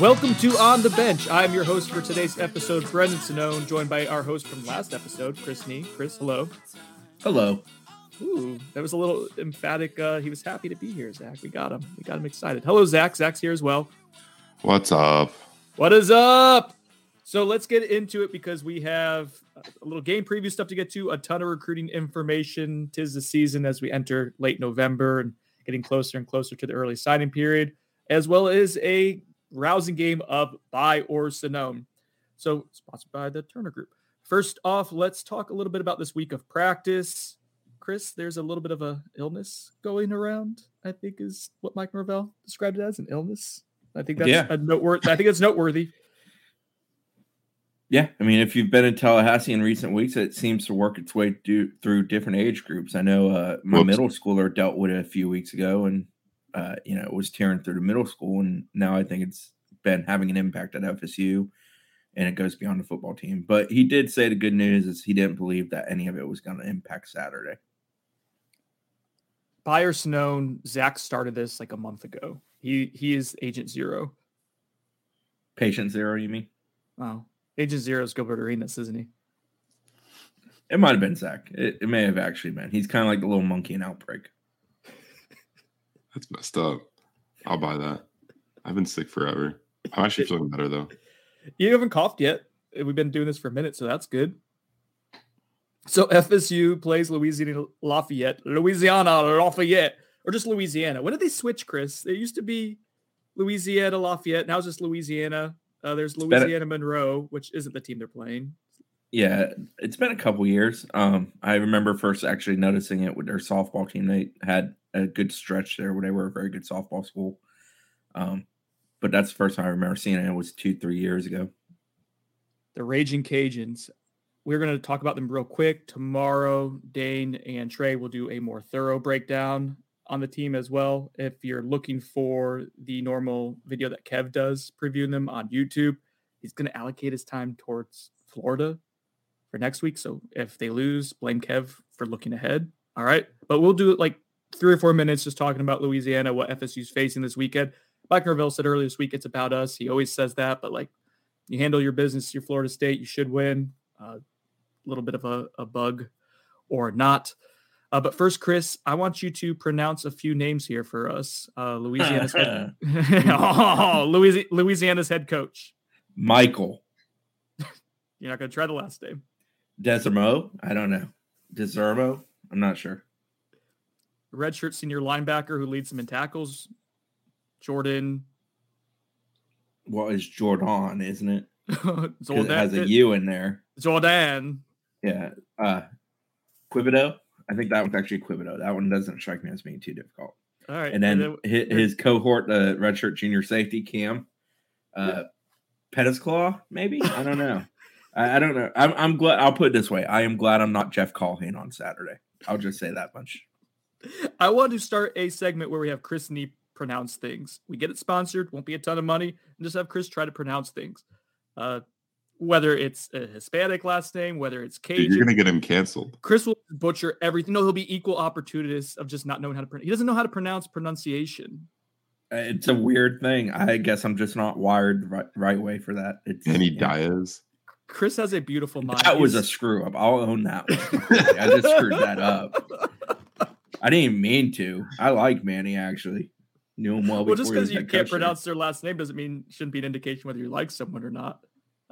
Welcome to On the Bench. I'm your host for today's episode, Brendan Sonnone, joined by our host from last episode, Chris Nee. Chris, hello. Hello. Ooh, that was a little emphatic. Uh, he was happy to be here, Zach. We got him. We got him excited. Hello, Zach. Zach's here as well. What's up? What is up? So let's get into it because we have a little game preview stuff to get to, a ton of recruiting information. Tis the season as we enter late November and getting closer and closer to the early signing period, as well as a rousing game of buy or Sonnone. So sponsored by the Turner Group. First off, let's talk a little bit about this week of practice. Chris, there's a little bit of a illness going around. I think is what Mike Norvell described it as an illness. I think that's Yeah. a noteworthy. I think it's noteworthy. Yeah, I mean, if you've been in Tallahassee in recent weeks, it seems to work its way do, through different age groups. I know uh, my Whoops. middle schooler dealt with it a few weeks ago, and uh, you know, it was tearing through the middle school, and now I think it's been having an impact at FSU, and it goes beyond the football team. But he did say the good news is he didn't believe that any of it was going to impact Saturday. Buyer Sonnone, Zach started this like a month ago. He he is Agent Zero. Patient zero, you mean? Oh, Agent Zero is Gilbert Arenas, isn't he? It might have been Zach. It, it may have actually been. He's kind of like the little monkey in Outbreak. That's messed up. I'll buy that. I've been sick forever. I'm actually feeling better though. You haven't coughed yet. We've been doing this for a minute, so that's good. So FSU plays Louisiana Lafayette, Louisiana Lafayette, or just Louisiana. When did they switch, Chris? There used to be Louisiana Lafayette. Now it's just Louisiana. Uh, there's better- Louisiana Monroe, which isn't the team they're playing. Yeah, it's been a couple years. Um, I remember first actually noticing it with their softball team. They had a good stretch there where they were a very good softball school. Um, but that's the first time I remember seeing it. It was two, three years ago. the Raging Cajuns. We're going to talk about them real quick. Tomorrow, Dane and Trey will do a more thorough breakdown on the team as well. If you're looking for the normal video that Kev does previewing them on YouTube, he's going to allocate his time towards Florida for next week. So if they lose, blame Kev for looking ahead. All right. But we'll do it like three or four minutes just talking about Louisiana, what FSU's facing this weekend. Mike Norvell said earlier this week, it's about us. He always says that, but like you handle your business, your Florida State, you should win. A little bit of a, a bug or not. Uh, but first, Chris, I want you to pronounce a few names here for us. Uh, Louisiana's head, oh, Louisiana's head coach. Michael You're not going to try the last name. Desormeaux. I don't know. Desormeaux. I'm not sure. Redshirt senior linebacker who leads them in tackles. Jordan Well, it's Jordan, isn't it? Jordan It has a U in there. Jordan. Yeah. Uh, Quibodeaux. I think that one's actually Quibodeaux. That one doesn't strike me as being too difficult. All right. and then his, his cohort, the redshirt junior safety Cam, uh, Pedescleaux, maybe I don't know. I, I don't know. I'm, I'm glad. I'll put it this way: I am glad I'm not Jeff Callahan on Saturday. I'll just say that much. I want to start a segment where we have Chris and he pronounce things. We get it sponsored, won't be a ton of money, and just have Chris try to pronounce things. Uh, whether it's a Hispanic last name, whether it's Dude, you're gonna get him canceled. Chris will butcher everything. No, he'll be equal opportunist of just not knowing how to pronounce. He doesn't know how to pronounce pronunciation. Uh, It's a weird thing. I guess I'm just not wired the right, right way for that. It's Manny yeah. Diaz. Chris has a beautiful mind. That was a screw up. I'll own that one. I just screwed that up. I didn't even mean to. I like Manny actually. Knew him well. well, just because you can't pronounce their last name doesn't mean shouldn't be an indication whether you like someone or not.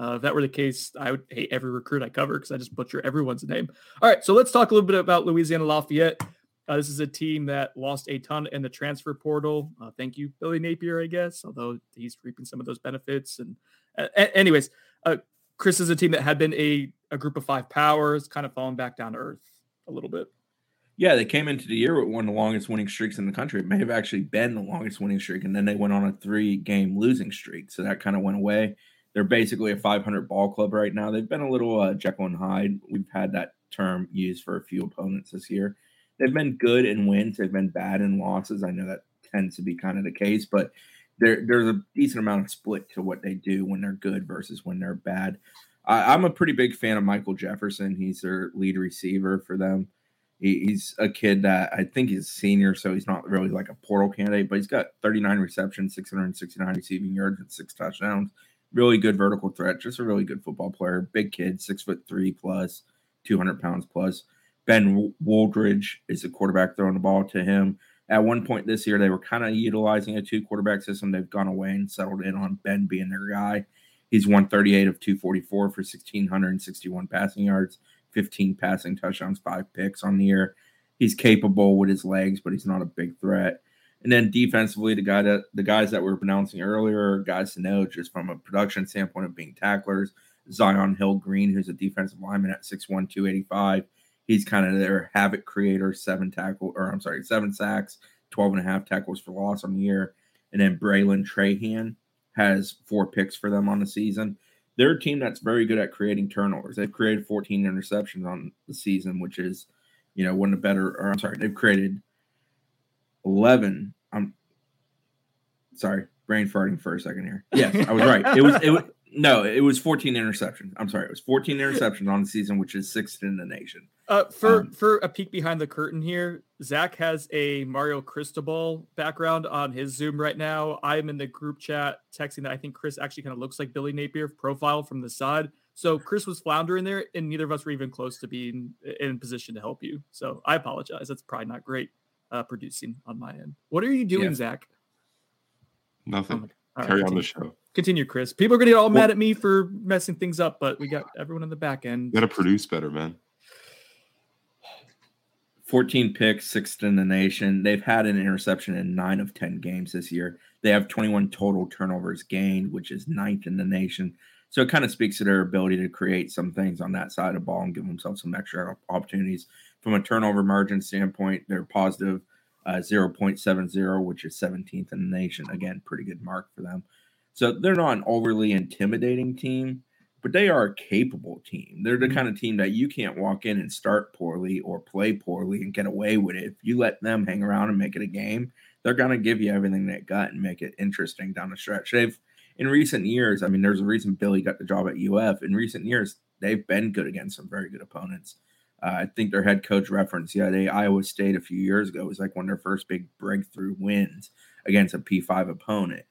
Uh, if that were the case, I would hate every recruit I cover because I just butcher everyone's name. All right, so let's talk a little bit about Louisiana Lafayette. Uh, this is a team that lost a ton in the transfer portal. Uh, thank you, Billy Napier, I guess, although he's reaping some of those benefits. And, uh, anyways, uh, Chris is a team that had been a, a group of five powers, kind of fallen back down to earth a little bit. Yeah, they came into the year with one of the longest winning streaks in the country. It may have actually been the longest winning streak, and then they went on a three game losing streak. So that kind of went away. They're basically a 500 ball club right now. They've been a little uh, Jekyll and Hyde. We've had that term used for a few opponents this year. They've been good in wins. They've been bad in losses. I know that tends to be kind of the case, but there, there's a decent amount of split to what they do when they're good versus when they're bad. I, I'm a pretty big fan of Michael Jefferson. He's their lead receiver for them. He, he's a kid that I think he's a senior, so he's not really like a portal candidate, but he's got 39 receptions, 669 receiving yards, and six touchdowns. Really good vertical threat, just a really good football player. Big kid, six foot three plus, 200 pounds plus. Ben Wooldridge is the quarterback throwing the ball to him. At one point this year, they were kind of utilizing a two quarterback system. They've gone away and settled in on Ben being their guy. He's 138 of 244 for 1,661 passing yards, 15 passing touchdowns, five picks on the year. He's capable with his legs, but he's not a big threat. And then defensively, the guy that the guys that we were pronouncing earlier, guys to know just from a production standpoint of being tacklers, Zion Hill Green, who's a defensive lineman at 6'1, 285. He's kind of their havoc creator, seven tackle, or I'm sorry, seven sacks, 12 and a half tackles for loss on the year. And then Bralen Trahan, has four picks for them on the season. They're a team that's very good at creating turnovers. They've created 14 interceptions on the season, which is, you know, one of the better. Or I'm sorry, they've created 11. I'm sorry, brain farting for a second here. Yes, I was right. It was it was no, it was 14 interceptions. I'm sorry, it was 14 interceptions on the season, which is sixth in the nation. Uh, for um, for a peek behind the curtain here, Zach has a Mario Cristobal background on his Zoom right now. I'm in the group chat texting that I think Chris actually kind of looks like Billy Napier profile from the side. So Chris was floundering there, and neither of us were even close to being in position to help you. So I apologize. That's probably not great uh, producing on my end. What are you doing, yeah. Zach? Nothing. Oh Carry on the show. Continue, Chris. People are going to get all well, mad at me for messing things up, but we got everyone on the back end. got to produce better, man. 14 picks, sixth in the nation. They've had an interception in nine of 10 games this year. They have 21 total turnovers gained, which is ninth in the nation. So it kind of speaks to their ability to create some things on that side of ball and give themselves some extra opportunities. From a turnover margin standpoint, they're positive uh, 0.70, which is 17th in the nation. Again, pretty good mark for them. So they're not an overly intimidating team but they are a capable team. They're the mm-hmm. kind of team that you can't walk in and start poorly or play poorly and get away with it. If you let them hang around and make it a game, they're going to give you everything they got and make it interesting down the stretch. They've, in recent years, I mean, there's a reason Billy got the job at UF. In recent years, they've been good against some very good opponents. Uh, I think their head coach reference, yeah, they Iowa State a few years ago was like one of their first big breakthrough wins against a P5 opponent.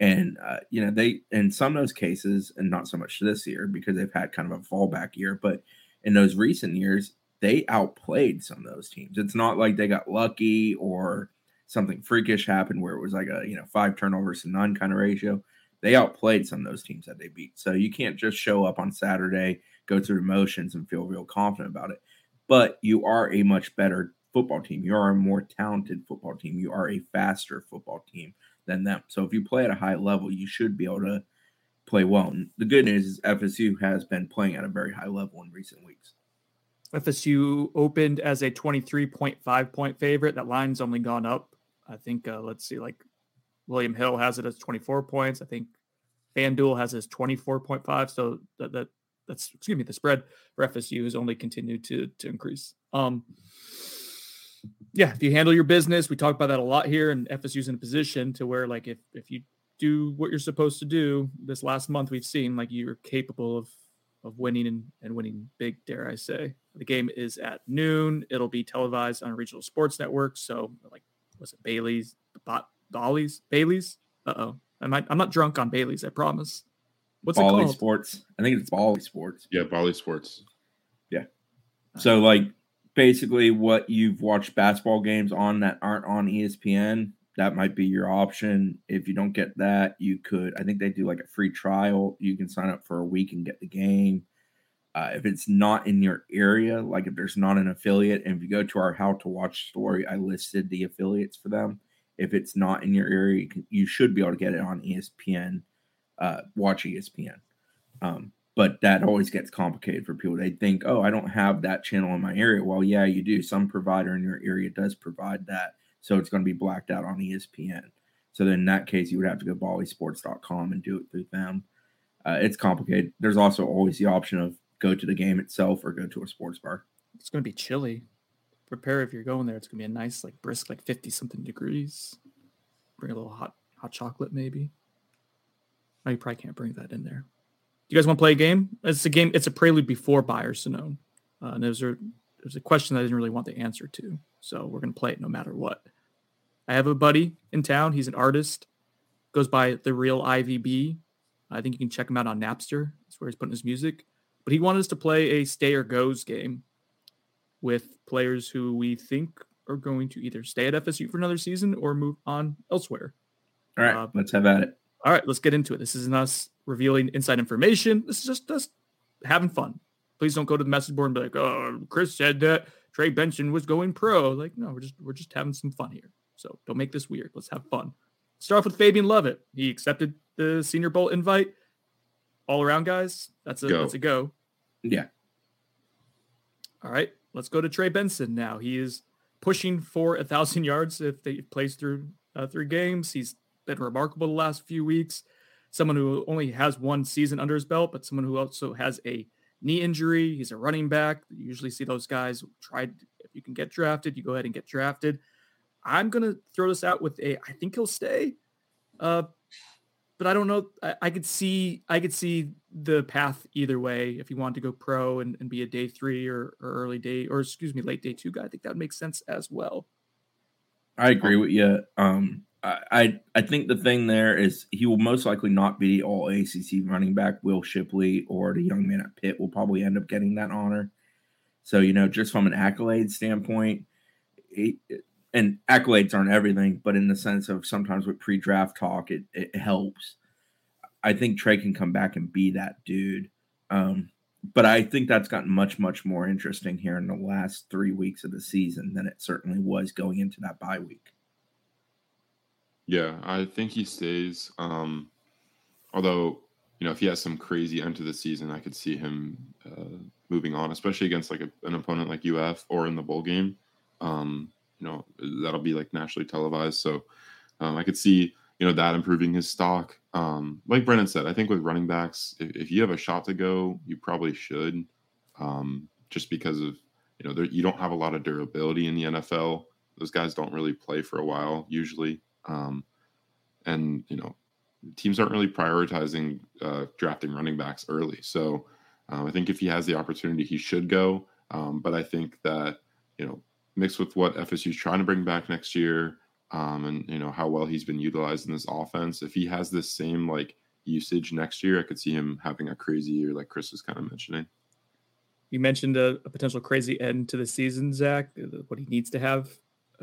And uh, you know, they in some of those cases, and not so much this year because they've had kind of a fallback year, but in those recent years, they outplayed some of those teams. It's not like they got lucky or something freakish happened where it was like a you know five turnovers to none kind of ratio. They outplayed some of those teams that they beat. So you can't just show up on Saturday, go through the motions, and feel real confident about it. But you are a much better football team. You are a more talented football team. You are a faster football team than them. So if you play at a high level, you should be able to play well. And the good news is FSU has been playing at a very high level in recent weeks. FSU opened as a 23.5 point favorite. That line's only gone up. I think, uh, let's see, like William Hill has it as 24 points. I think FanDuel has his 24.5. So that, that that's, excuse me, the spread for FSU has only continued to, to increase. Um, yeah, if you handle your business, we talk about that a lot here, and FSU's in a position to where, like, if if you do what you're supposed to do, this last month we've seen like you're capable of of winning and, and winning big, dare I say. The game is at noon. It'll be televised on regional sports networks. So, like, was it Bailey's, Bot, Dolly's, Bailey's? Uh oh, I'm I'm not drunk on Bailey's. I promise. What's Bally it called? Sports. I think it's Bally Sports. Yeah, Bally Sports. Yeah. So, like, basically what you've watched basketball games on that aren't on ESPN. That might be your option. If you don't get that, you could. I think they do like a free trial. You can sign up for a week and get the game. Uh, if it's not in your area, like if there's not an affiliate, and if you go to our how to watch story, I listed the affiliates for them. If it's not in your area, you, can, you should be able to get it on ESPN. Uh, watch ESPN. Um, but that always gets complicated for people. They think, oh, I don't have that channel in my area. Well, yeah, you do. Some provider in your area does provide that. So it's going to be blacked out on ESPN. So then in that case, you would have to go ballysports.com and do it through them. Uh, it's complicated. There's also always the option of go to the game itself or go to a sports bar. It's going to be chilly. Prepare if you're going there. It's going to be a nice, like brisk, like 50 something degrees. Bring a little hot hot chocolate, maybe. No, you probably can't bring that in there. Do you guys want to play a game? It's a game. It's a prelude before Buyers to Sonnone. Uh, and there's a there's a question I didn't really want the answer to, so we're gonna play it no matter what. I have a buddy in town. He's an artist. Goes by the real IVB. I think you can check him out on Napster. That's where he's putting his music. But he wanted us to play a stay or goes game with players who we think are going to either stay at FSU for another season or move on elsewhere. All right, uh, let's have at it. All right, let's get into it. This isn't us revealing inside information. This is just us having fun. Please don't go to the message board and be like, "Oh, Chris said that Trey Benson was going pro." Like, no, we're just we're just having some fun here. So don't make this weird. Let's have fun. Start off with Fabian Lovett. He accepted the Senior Bowl invite. All around, guys. That's a go. that's a go. Yeah. All right. Let's go to Trey Benson now. He is pushing for a thousand yards if they plays through uh, three games. He's been remarkable the last few weeks. Someone who only has one season under his belt, but someone who also has a knee injury. He's a running back. You usually see those guys try. If you can get drafted, you go ahead and get drafted. I'm gonna throw this out with a. I think he'll stay, uh, but I don't know. I, I, could see. I could see the path either way. If you want to go pro and, and be a day three or, or early day, or excuse me, late day two guy, I think that would make sense as well. I agree with you. Um, I I think the thing there is he will most likely not be all ACC running back. Will Shipley or the young man at Pitt will probably end up getting that honor. So you know, just from an accolade standpoint, and accolades aren't everything, but in the sense of sometimes with pre-draft talk, it, it helps. I think Trey can come back and be that dude. Um, but I think that's gotten much, much more interesting here in the last three weeks of the season than it certainly was going into that bye week. Yeah, I think he stays. Um, although, you know, if he has some crazy end to the season, I could see him uh, moving on, especially against like a, an opponent like UF or in the bowl game. Um, you know, that'll be like nationally televised. So um, I could see, you know, that improving his stock. Um, like Brennan said, I think with running backs, if, if you have a shot to go, you probably should, um, just because of, you know, there, you don't have a lot of durability in the NFL. Those guys don't really play for a while usually. Um, and you know, teams aren't really prioritizing uh, drafting running backs early. So um, I think if he has the opportunity, he should go. Um, but I think that you know, mixed with what FSU is trying to bring back next year, um, and you know how well he's been utilized in this offense, if he has this same like usage next year, I could see him having a crazy year, like Chris was kind of mentioning. You mentioned a, a potential crazy end to the season, Zach. What he needs to have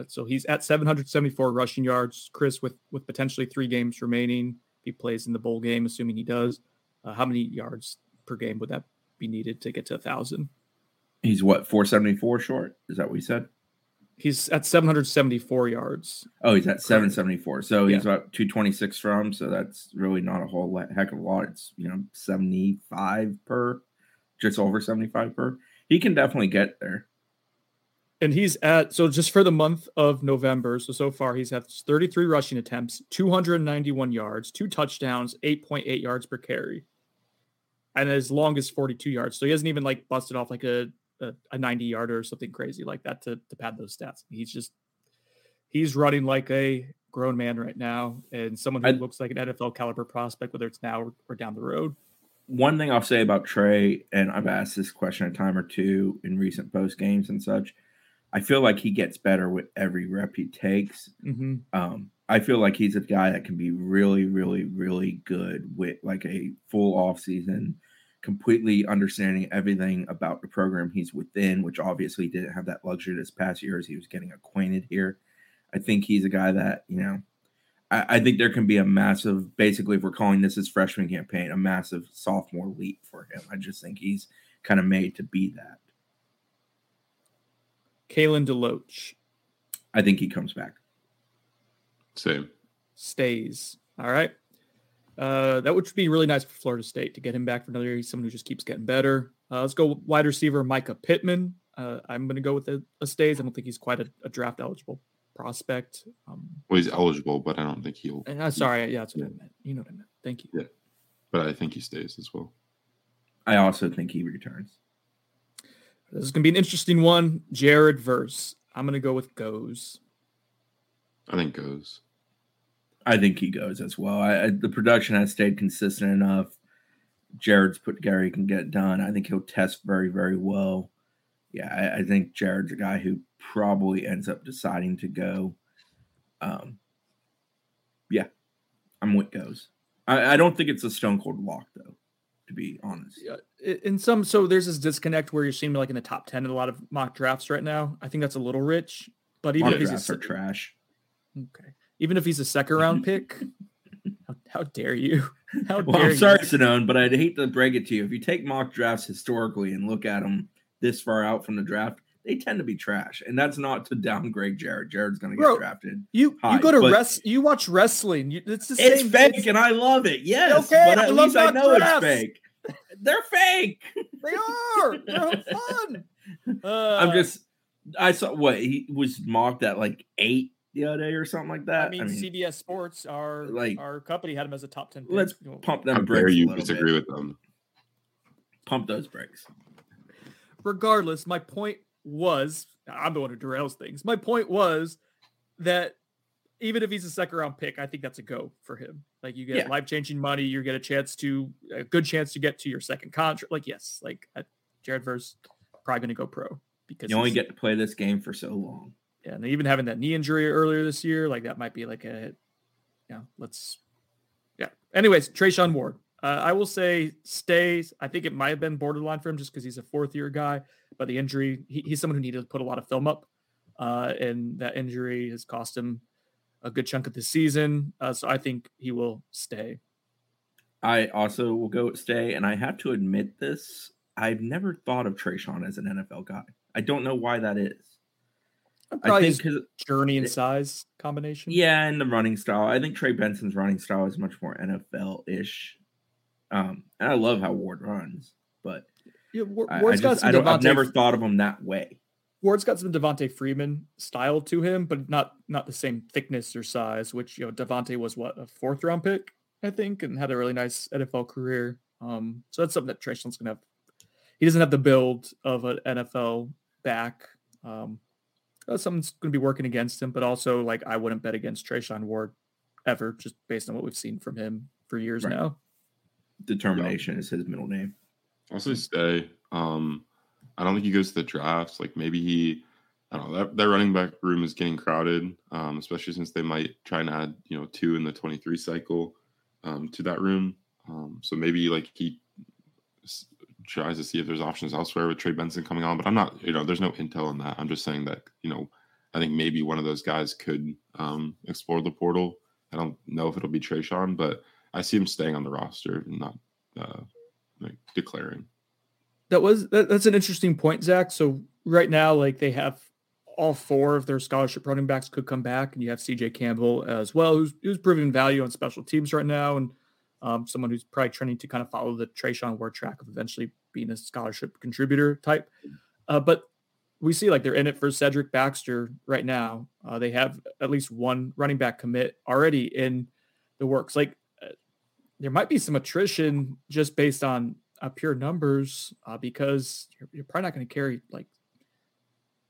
so he's at 774 rushing yards. Chris, with with potentially three games remaining, if he plays in the bowl game, assuming he does. Uh, how many yards per game would that be needed to get to a thousand? He's what 474 short. Is that what he said? He's at 774 yards. Oh, he's at 774. So yeah. he's about 226 from. So that's really not a whole heck of a lot. It's you know 75 per, just over 75 per. He can definitely get there and he's at so just for the month of November. So so far he's had 33 rushing attempts, 291 yards, two touchdowns, 8.8 yards per carry, and as long as 42 yards. So he hasn't even like busted off like a a, a 90 yarder or something crazy like that to to pad those stats. He's just he's running like a grown man right now, and someone who I, looks like an NFL caliber prospect, whether it's now or, or down the road. One thing I'll say about Trey, and I've asked this question a time or two in recent post games and such I feel like he gets better with every rep he takes. Mm-hmm. Um, I feel like he's a guy that can be really, really, really good with like a full off season, completely understanding everything about the program he's within, which obviously didn't have that luxury this past year as he was getting acquainted here. I think he's a guy that, you know, I, I think there can be a massive, basically, if we're calling this his freshman campaign, a massive sophomore leap for him. I just think he's kind of made to be that. Kalen DeLoach I think he comes back. Same. stays. All right. Uh, that would be really nice for Florida State to get him back for another year. He's someone who just keeps getting better. Uh, let's go wide receiver Mycah Pittman. Uh, I'm going to go with the, the stays. I don't think he's quite a, a draft eligible prospect. Um, Well, he's eligible, but I don't think he'll. uh, sorry, yeah, that's what I meant. You know what I meant. Thank you. Yeah. But I think he stays as well. I also think he returns. This is going to be an interesting one. Jared Verse. I'm going to go with goes. I think goes. I think he goes as well. I, I, the production has stayed consistent enough. Jared's put Gary can get done. I think he'll test very, very well. Yeah, I, I think Jared's a guy who probably ends up deciding to go. Um, yeah, I'm with goes. I, I don't think it's a stone cold lock though, to be honest. Yeah, in some, so there's this disconnect where you're seeing like in the top 10 in a lot of mock drafts right now. I think that's a little rich, but even Mock if he's a, are trash. okay, even if he's a second round pick, how, how dare you? How Well, dare I'm sorry, you? Sonnone, but I'd hate to break it to you. If you take mock drafts historically and look at them this far out from the draft, they tend to be trash. And that's not to downgrade Jared. Jared's going to get Bro, drafted. You Hi, you go to rest. You watch wrestling. You, it's the It's same. fake, and I love it. Yes, Okay, but I at love least I know drafts. it's fake. They're fake. they are. They're fun. Uh, I'm just. I saw what he was mocked at like eight the other day or something like that. I mean, CBS Sports, our like- our company had him as a top ten. Pick. let's You know, pump How them dare brakes. a you disagree bit. with them? Pump those brakes. regardless, my point was I'm the one who derails things. My point was that even if he's a second round pick, I think that's a go for him. Like you get Yeah. life changing money, you get a chance to a good chance to get to your second contract. Like yes, like uh, Jared Verse probably going to go pro because You only get to play this game for so long. yeah, and even having that knee injury earlier this year, like that might be like a yeah. Let's yeah. Anyways, Treshaun Ward. Uh, I will say stays. I think it might have been borderline for him just because he's a fourth year guy, but the injury, he, he's someone who needed to put a lot of film up, uh, and that injury has cost him a good chunk of the season. Uh, so I think he will stay. I also will go stay, and I have to admit this. I've never thought of Treshaun as an NFL guy. I don't know why that is. I Probably think his journey and size combination. yeah, and the running style. I think Trey Benson's running style is much more NFL ish. Um, and I love how Ward runs, but yeah Ward, I, I just I don't, I've never thought of him that way. Ward's got some Devonta Freeman style to him, but not not the same thickness or size. Which you know, Devonta was what a fourth round pick, I think, and had a really nice NFL career. Um, so that's something that Treshaun's gonna have. He doesn't have the build of an NFL back. Um, that's something that's going to be working against him, but also like I wouldn't bet against Treshaun Ward ever, just based on what we've seen from him for years Right. now. Determination is his middle name. I'll say stay. Um, I don't think he goes to the drafts. Like maybe he, I don't know. That, that running back room is getting crowded, um, especially since they might try and add, you know, two in the 23 cycle um, to that room. Um, so maybe like he tries to see if there's options elsewhere with Trey Benson coming on. But I'm not, you know, there's no intel on that. I'm just saying that, you know, I think maybe one of those guys could um, explore the portal. I don't know if it'll be Treshaun, but I see him staying on the roster and not uh, like declaring. That was that, that's an interesting point, Zach. So right now, like they have all four of their scholarship running backs could come back, and you have CJ Campbell as well, who's who's proving value on special teams right now, and um, someone who's probably trending to kind of follow the Treshaun Ward track of eventually being a scholarship contributor type. Uh, but we see like they're in it for Cedric Baxter right now. Uh, they have at least one running back commit already in the works. Like uh, there might be some attrition just based on uh, pure numbers uh, because you're, you're probably not going to carry like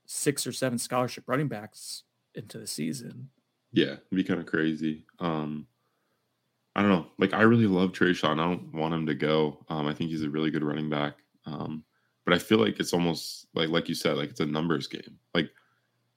six or seven scholarship running backs into the season. Yeah, it'd be kind of crazy. Um, I don't know. Like, I really love Trey Treshaun. I don't want him to go. Um, I think he's a really good running back. Um, but I feel like it's almost like, like you said, like it's a numbers game. Like,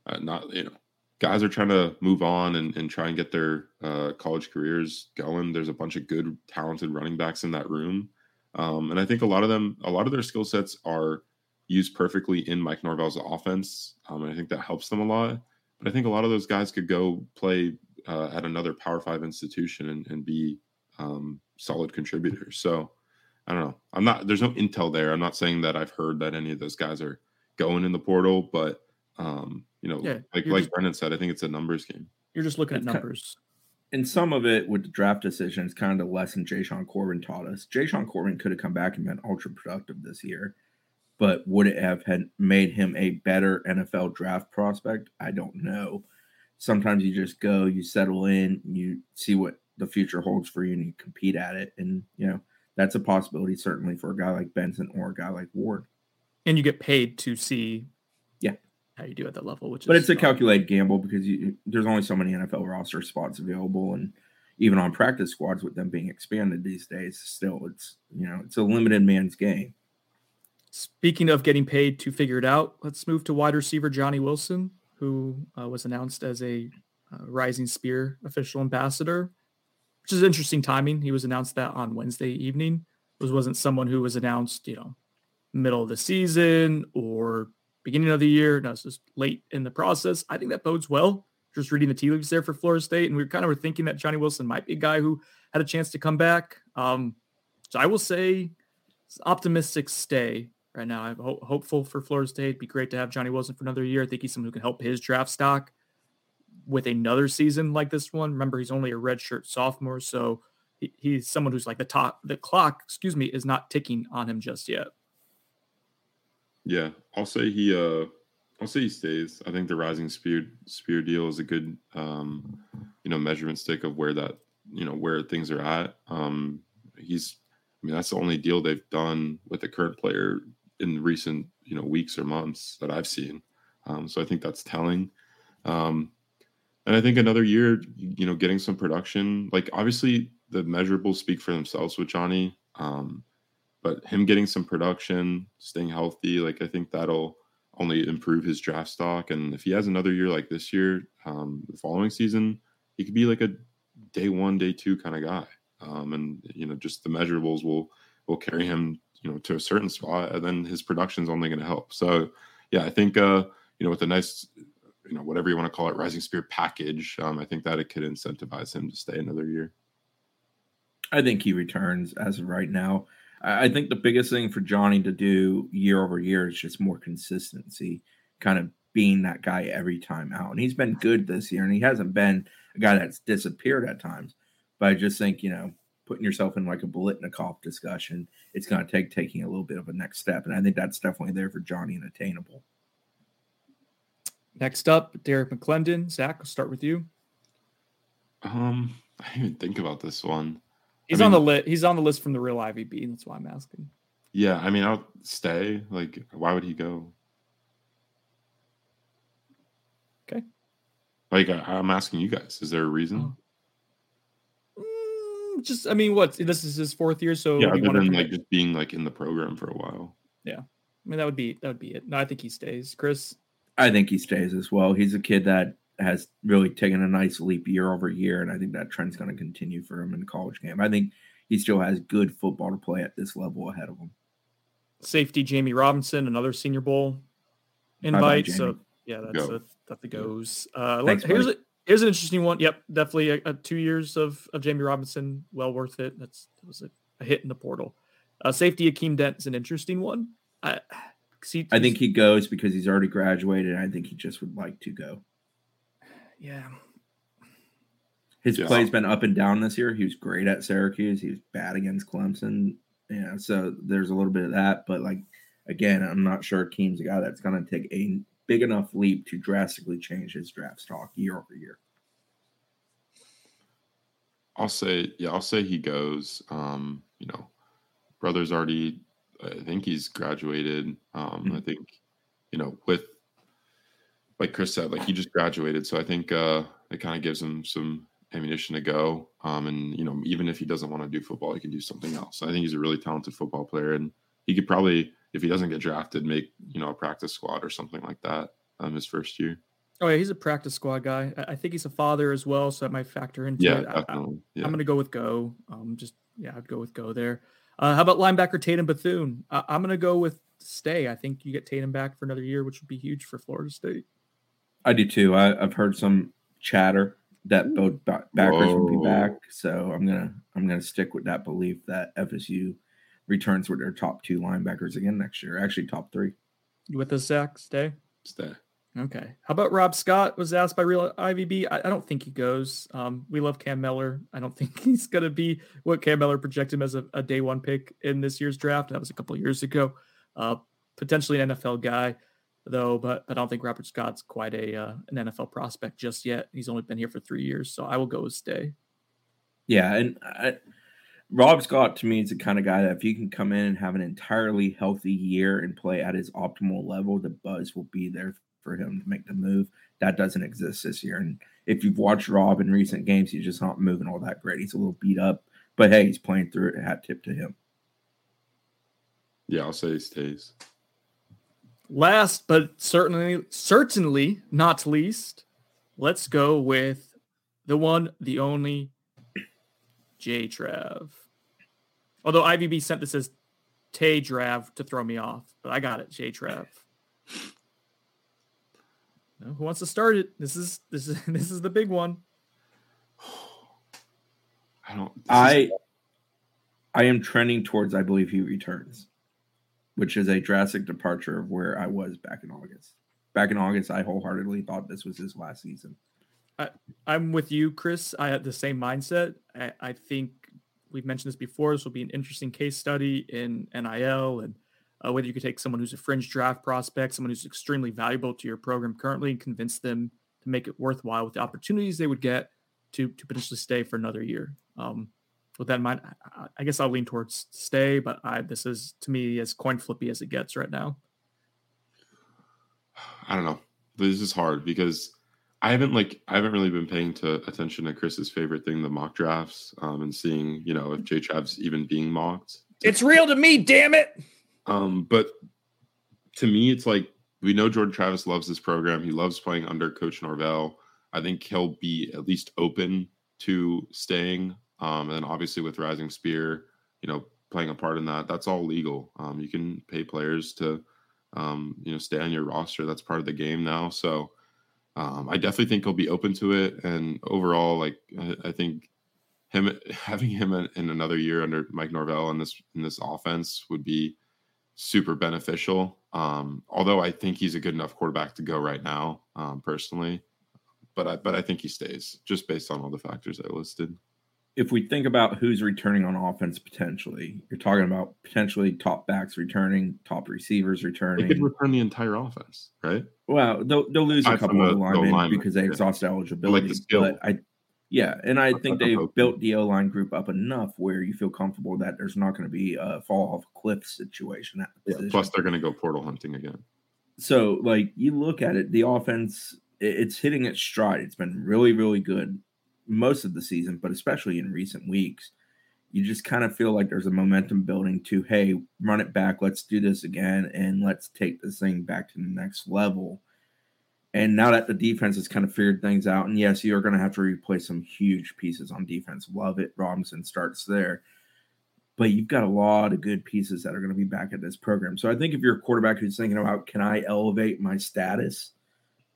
uh, not you know, guys are trying to move on and, and try and get their uh, college careers going. There's a bunch of good, talented running backs in that room, um, and I think a lot of them, a lot of their skill sets are used perfectly in Mike Norvell's offense, um, and I think that helps them a lot. But I think a lot of those guys could go play uh, at another Power Five institution and, and be um, solid contributors. So I don't know. I'm not. There's no intel there. I'm not saying that I've heard that any of those guys are going in the portal, but um, you know, Yeah, like like just- Brendan said, I think it's a numbers game. You're just looking at numbers. And some of it with the draft decisions, kind of the lesson Jashaun Corbin taught us. Jashaun Corbin could have come back and been ultra productive this year, but would it have had made him a better NFL draft prospect? I don't know. Sometimes you just go, you settle in, you see what the future holds for you, and you compete at it. And you know that's a possibility certainly for a guy like Benson or a guy like Ward. and you get paid to see Yeah. How you do at that level which But is it's a calculated gamble because you, there's only so many NFL roster spots available, and even on practice squads with them being expanded these days, still it's you know it's a limited man's game. speaking of getting paid to figure it out let's move to wide receiver johnny wilson who uh, was announced as a uh, rising spear official ambassador which is interesting timing. He was announced that on wednesday evening. This wasn't someone who was announced you know middle of the season or beginning of the year Now it's just late in the process i think that bodes well just reading the tea leaves there for florida state and we kind of were thinking that johnny wilson might be a guy who had a chance to come back um, so i will say optimistic stay right now. I'm ho- hopeful for Florida State. It'd be great to have Johnny Wilson for another year. I think he's someone who can help his draft stock with another season like this one. Remember, he's only a redshirt sophomore, so he, he's someone who's like the top. The clock, excuse me, is not ticking on him just yet. Yeah, I'll say he. uh I'll say he stays. I think the rising spear spear deal is a good, um, you know, measurement stick of where that, you know, where things are at. Um, he's. I mean, that's the only deal they've done with a current player in recent, you know, weeks or months that I've seen. Um, so I think that's telling. Um, and I think another year, you know, getting some production. Like obviously, the measurables speak for themselves with Johnny. Um, but him getting some production, staying healthy, like I think that'll only improve his draft stock. And if he has another year like this year, um, the following season, he could be like a day one, day two kind of guy. Um, and you know, just the measurables will will carry him, you know, to a certain spot, and then his production's only going to help. So, yeah, I think uh, you know, with a nice, you know, whatever you want to call it, rising spear package, um, I think that it could incentivize him to stay another year. I think he returns as of right now. I I think the biggest thing for Johnny to do year over year is just more consistency, kind of being that guy every time out. And he's been good this year, and he hasn't been a guy that's disappeared at times. But I just think, you know, putting yourself in like a Biletnikoff discussion, it's going to take taking a little bit of a next step. And I think that's definitely there for Johnny and attainable. Next up, Derek McClendon. Zach, I'll start with you. Um, I didn't even think about this one. He's I on the list. He's on the list from the real IVB. That's why I'm asking. Yeah, I mean, I'll stay. Like, why would he go? Okay. Like, I, I'm asking you guys, is there a reason? Oh. Mm, just, I mean, what? This is his fourth year, so yeah, you other than like just being like in the program for a while. Yeah, I mean, that would be that would be it. No, I think he stays. Chris, I think he stays as well. He's a kid that has really taken a nice leap year over year, and I think that trend's going to continue for him in the college game. I think he still has good football to play at this level ahead of him. safety Jamie Robinson, another Senior Bowl invite. so yeah, that's Go. a, that the goes. Uh, Thanks, here's buddy. a, here's an interesting one. Yep, definitely a, a two years of of Jamie Robinson, well worth it. That's that was a, a hit in the portal. Uh, safety Akeem Dent is an interesting one. I see. I think he goes because he's already graduated. And I think he just would like to go. Yeah. His Yeah. play's been up and down this year. He was great at Syracuse. He was bad against Clemson. Yeah, so there's a little bit of that. But like again, I'm not sure Keem's a guy that's going to take a big enough leap to drastically change his draft stock year over year. I'll say, yeah, I'll say he goes. Um, you know, brother's already, I think he's graduated. Um, I think, you know, with like Chris said, like he just graduated, so I think uh, it kind of gives him some ammunition to go. Um, and you know, even if he doesn't want to do football, he can do something else. I think he's a really talented football player, and he could probably, if he doesn't get drafted, make you know a practice squad or something like that. Um, his first year. Oh yeah, he's a practice squad guy. I, think he's a father as well, so that might factor into Yeah, it. I- I, definitely. Yeah. I'm going to go with go. Um, just yeah, I'd go with go there. Uh, how about linebacker Tatum Bethune? I'm going to go with stay. I think you get Tatum back for another year, which would be huge for Florida State. I do too. I, I've heard some chatter that both ba- backers will be back, so I'm gonna I'm gonna stick with that belief that FSU returns with their top two linebackers again next year. Actually, top three. You with us, Zach? Stay. Stay. Okay. How about Rob Scott? Was asked by Real IVB. I, I don't think he goes. Um, we love Cam Miller. I don't think he's going to be what Cam Miller projected him as a, a, day one pick in this year's draft. That was a couple years ago. Uh, potentially an NFL guy, though, but, but I don't think Robert Scott's quite a uh, an NFL prospect just yet. He's only been here for three years, so I will go with stay. Yeah, and I, Rob Scott to me is the kind of guy that if he can come in and have an entirely healthy year and play at his optimal level, the buzz will be there for him to make the move. That doesn't exist this year. And if you've watched Rob in recent games, he's just not moving all that great. He's a little beat up, but hey, he's playing through it. Hat tip to him. Yeah, I'll say he stays. Last but certainly certainly not least, let's go with the one, the only J Trav. Although IVB sent this as Tay Trav to throw me off, but I got it, J Trav. No, who wants to start it? This is this is this is the big one. I don't. I is... I am trending towards. I believe he returns, which is a drastic departure of where I was back in August. Back in August, I wholeheartedly thought this was his last season. I, I'm with you, Chris. I had the same mindset. I, I think we've mentioned this before. This will be an interesting case study in NIL and uh, whether you could take someone who's a fringe draft prospect, someone who's extremely valuable to your program currently, and convince them to make it worthwhile with the opportunities they would get to to potentially stay for another year. Um, with that in mind, I, I, guess I'll lean towards stay, but I, this is to me as coin flippy as it gets right now. I don't know. This is hard because I haven't like I haven't really been paying to attention to Chris's favorite thing, the mock drafts, um, and seeing you know if J Trav's even being mocked. It's real to me, damn it. Um, but to me, it's like we know Jordan Travis loves this program. He loves playing under Coach Norvell. I think he'll be at least open to staying. Um, and obviously with Rising Spear, you know, playing a part in that, that's all legal. Um, you can pay players to, um, you know, stay on your roster. That's part of the game now. So um, I definitely think he'll be open to it. And overall, like I, I think him having him in, in another year under Mike Norvell in this in this offense would be super beneficial. Um, although I think he's a good enough quarterback to go right now, um, personally. But I but I think he stays just based on all the factors I listed. If we think about who's returning on offense potentially, you're talking about potentially top backs returning, top receivers returning. They could return the entire offense, right? Well, they'll, they'll lose a couple of linemen, linemen because they yeah. exhaust eligibility. Like but I yeah, and I think they've built the O line group up enough where you feel comfortable that there's not going to be a fall off cliff situation. At the yeah, plus, they're going to go portal hunting again. So, like you look at it, the offense it's hitting its stride. It's been really, really good most of the season, but especially in recent weeks. You just kind of feel like there's a momentum building to, hey, run it back, let's do this again, and let's take this thing back to the next level and now that the defense has kind of figured things out, and yes, you're going to have to replace some huge pieces on defense. Lovett. Robinson starts there. But you've got a lot of good pieces that are going to be back at this program. So I think if you're a quarterback who's thinking about, can I elevate my status?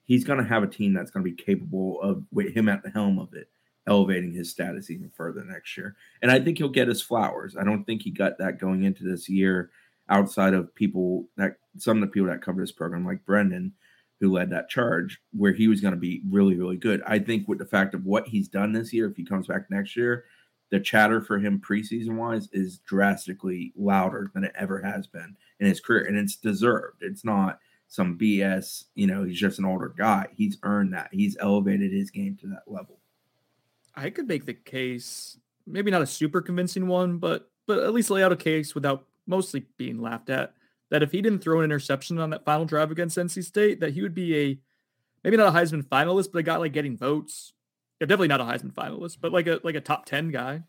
He's going to have a team that's going to be capable of, with him at the helm of it, elevating his status even further next year. And I think he'll get his flowers. I don't think he got that going into this year outside of people that some of the people that cover this program, like Brendan who led that charge, where he was going to be really, really good. I think with the fact of what he's done this year, if he comes back next year, the chatter for him preseason wise is drastically louder than it ever has been in his career. And it's deserved. It's not some BS, you know, he's just an older guy. He's earned that. He's elevated his game to that level. I could make the case, maybe not a super convincing one, but but at least lay out a case without mostly being laughed at that if he didn't throw an interception on that final drive against NC State, that he would be a maybe not a Heisman finalist, but a guy like getting votes. Yeah, definitely not a Heisman finalist, but like a like a top ten guy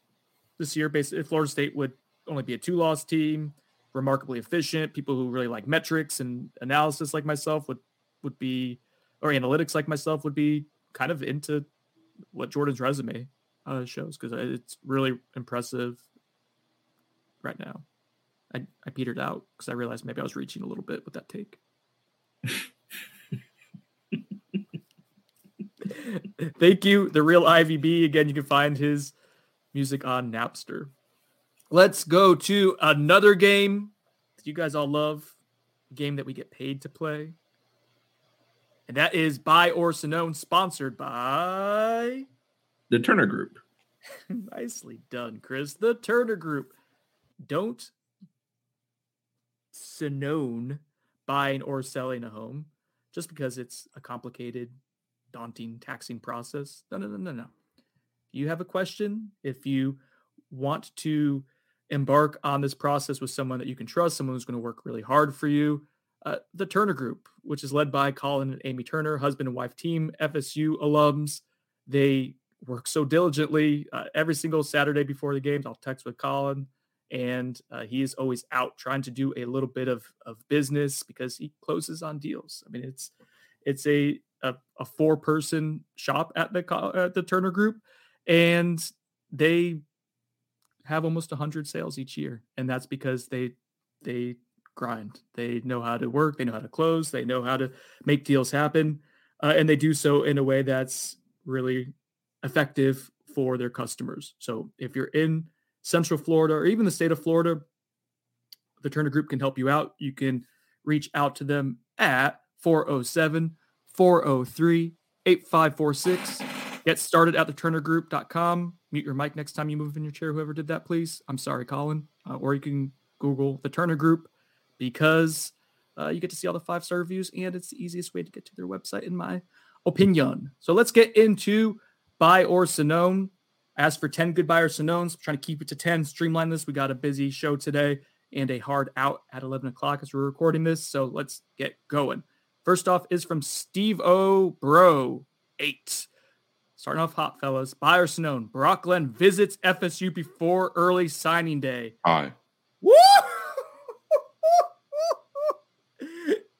this year. Basically, Florida State would only be a two loss team, remarkably efficient. People who really like metrics and analysis like myself would would be, or analytics like myself would be kind of into what Jordan's resume uh, shows because it's really impressive right now. I, I petered out because I realized maybe I was reaching a little bit with that take. Thank you, the real IVB. Again, you can find his music on Napster. Let's go to another game that you guys all love, a game that we get paid to play. And that is Buy or Sonnone, sponsored by The Turner Group. Nicely done, Chris. The Turner Group. Don't Sonnone buying or selling a home just because it's a complicated, daunting, taxing process. No, no, no, no, no. You have a question. If you want to embark on this process with someone that you can trust, someone who's going to work really hard for you, uh, the Turner Group, which is led by Colin and Amy Turner, husband and wife team, FSU alums. They work so diligently uh, every single Saturday before the games. I'll text with Colin, and uh, he is always out trying to do a little bit of of business because he closes on deals. I mean, it's it's a a, a four person shop at the at the Turner Group, and they have almost 100 sales each year and that's because they they grind they know how to work they know how to close they know how to make deals happen uh, and they do so in a way that's really effective for their customers so if you're in central florida or even the state of florida the turner group can help you out you can reach out to them at 407 403 8546 get started at theturnergroup.com mute your mic next time you move in your chair. Whoever did that, please. I'm sorry, Colin. Uh, or you can Google the Turner Group because uh, you get to see all the five star reviews and it's the easiest way to get to their website, in my opinion. So let's get into buy or Sonnone. As for 10 good buyers Sonnones, trying to keep it to 10, streamline this. We got a busy show today and a hard out at 11 o'clock as we're recording this. So let's get going. First off is from Steve O. Bro 8. Starting off hot, fellas. Buyer Sonnone. Brock Glenn visits FSU before early signing day. Aye. Woo!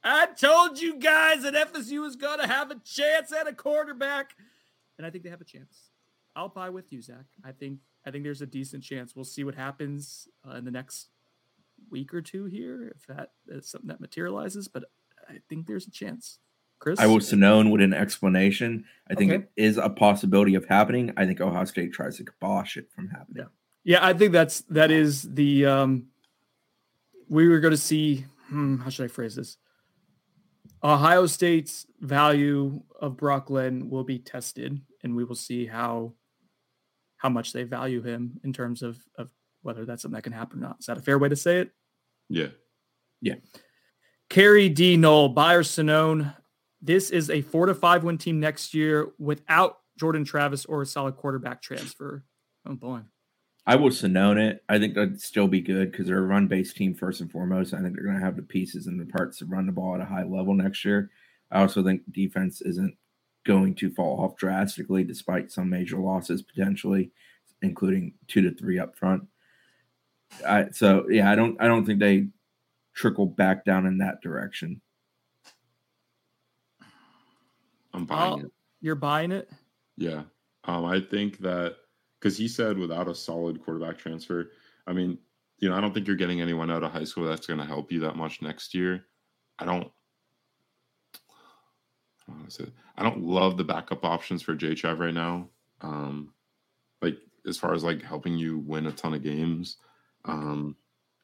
I told you guys that FSU was going to have a chance at a quarterback, and I think they have a chance. I'll buy with you, Zach. I think I think there's a decent chance. We'll see what happens uh, in the next week or two here, if that is something that materializes. But I think there's a chance. Chris? I was known with an explanation. I think Okay. it is a possibility of happening. I think Ohio State tries to kibosh it from happening. Yeah, I think that's that is the um we were going to see hmm, how should I phrase this? Ohio State's value of Brock Glenn will be tested and we will see how how much they value him in terms of of whether that's something that can happen or not. Is that a fair way to say it? Yeah. Yeah. Carrie D. Knoll, Buyer Sonnone. This is a four to five win team next year without Jordan Travis or a solid quarterback transfer. Oh boy. I will Sonnone it. I think that'd still be good because they're a run based team first and foremost. I think they're going to have the pieces and the parts to run the ball at a high level next year. I also think defense isn't going to fall off drastically despite some major losses potentially, including two to three up front. I, so yeah, I don't I don't think they trickle back down in that direction. I'm buying Oh. it. You're buying it? Yeah. Um, I think that because he said without a solid quarterback transfer, I mean, you know, I don't think you're getting anyone out of high school that's going to help you that much next year. I don't. I don't, love the backup options for J Trav right now. Um, like as far as like helping you win a ton of games. Um,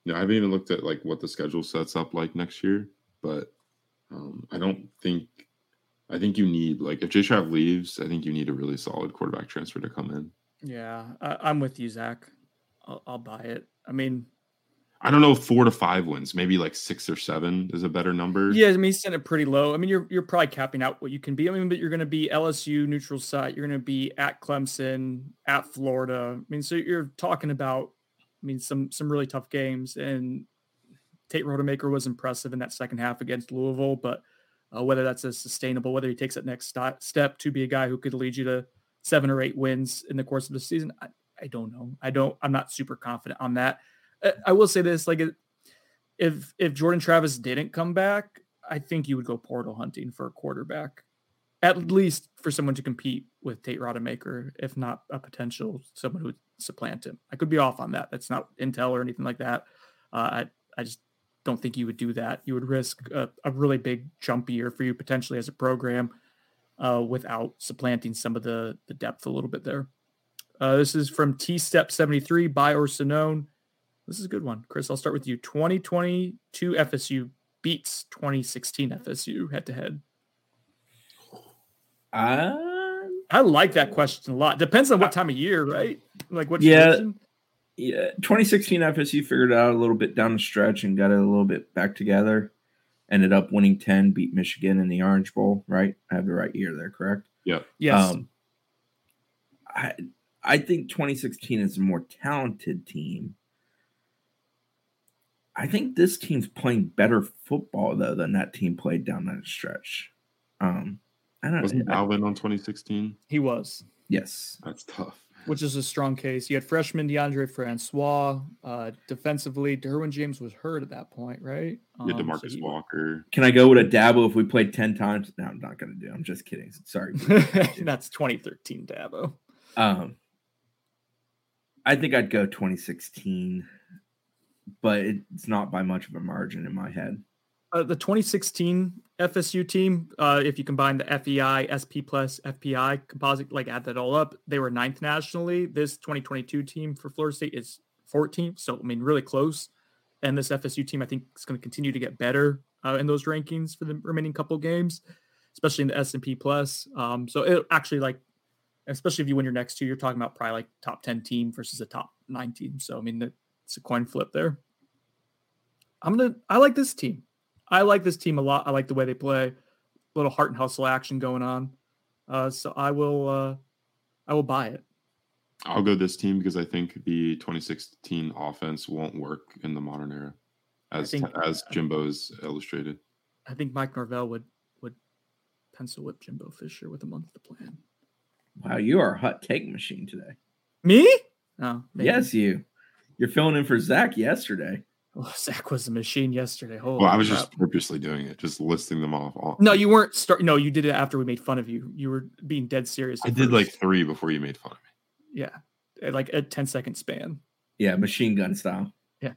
you know, I haven't even looked at like what the schedule sets up like next year, but um, I don't think I think you need like if J Trav leaves, I think you need a really solid quarterback transfer to come in. Yeah, I, I'm with you, Zach. I'll, I'll buy it. I mean, I don't know four to five wins, maybe like six or seven is a better number. yeah, I mean, he's set it pretty low. I mean, you're you're probably capping out what you can be. I mean, but you're going to be LSU neutral site. You're going to be at Clemson, at Florida. I mean, so you're talking about, I mean, some some really tough games. And Tate Rodemaker was impressive in that second half against Louisville, but uh, whether that's a sustainable, whether he takes that next step to be a guy who could lead you to seven or eight wins in the course of the season, I, I don't know. I don't. I'm not super confident on that. Uh, I will say this: like, if if Jordan Travis didn't come back, I think you would go portal hunting for a quarterback, at least for someone to compete with Tate Rodemaker, if not a potential someone who would supplant him. I could be off on that. That's not intel or anything like that. Uh, I I just don't think you would do that. You would risk a, a really big jump year for you potentially as a program uh, without supplanting some of the the depth a little bit there. Uh, this is from T Step 73 by or Sonnone. This is a good one. Chris, I'll start with you. 2022 FSU beats 2016 FSU head to head. Uh, I like that question a lot. Depends on what time of year, right? Like what Yeah. division? yeah, 2016 FSU figured out a little bit down the stretch and got it a little bit back together. Ended up winning 10, beat Michigan in the Orange Bowl, right? I have the right year there, correct? Yeah. Yes. Um, I I think 2016 is a more talented team. I think this team's playing better football though than that team played down that stretch. Um, I don't Wasn't know. Alvin on 2016? he was, Yes, That's tough. Which is a strong case. You had freshman Deondre Francois. Uh, defensively, Derwin James was hurt at that point, right? Yeah, Um, so Demarcus he- Walker. can I go with a dabble if we played 10 times? No, I'm not gonna do. I'm just kidding. Sorry. That's 2013 Dabo. Um, I think I'd go 2016, but it's not by much of a margin in my head. Uh, the 2016 FSU team, uh, if you combine the FEI, SP plus FPI composite, like add that all up, they were ninth nationally. This 2022 team for Florida State is 14th. So, I mean, really close. And this FSU team, I think, is going to continue to get better uh, in those rankings for the remaining couple games, especially in the S&P plus. Um, so it actually like, especially if you win your next two, you're talking about probably like top 10 team versus a top nine team. So, I mean, it's a coin flip there. I'm going to, I like this team. I like this team a lot. I like the way they play. A little heart and hustle action going on. Uh, so I will uh, I will buy it. I'll go this team because I think the 2016 offense won't work in the modern era, as think- as Jimbo's illustrated. I think Mike Norvell would would pencil whip Jimbo Fisher with a month to plan. Wow, you are a hot take machine today. Me? No. maybe. Yes, you. You're filling in for Zach yesterday. Oh, Zach was a machine yesterday. Holy Well, I was crap. just purposely doing it, just listing them off. All, No, you weren't start. No, you did it after we made fun of you. You were being dead serious. I at did like three before you made fun of me. yeah, like a 10 second span. Yeah, machine gun style. Yeah.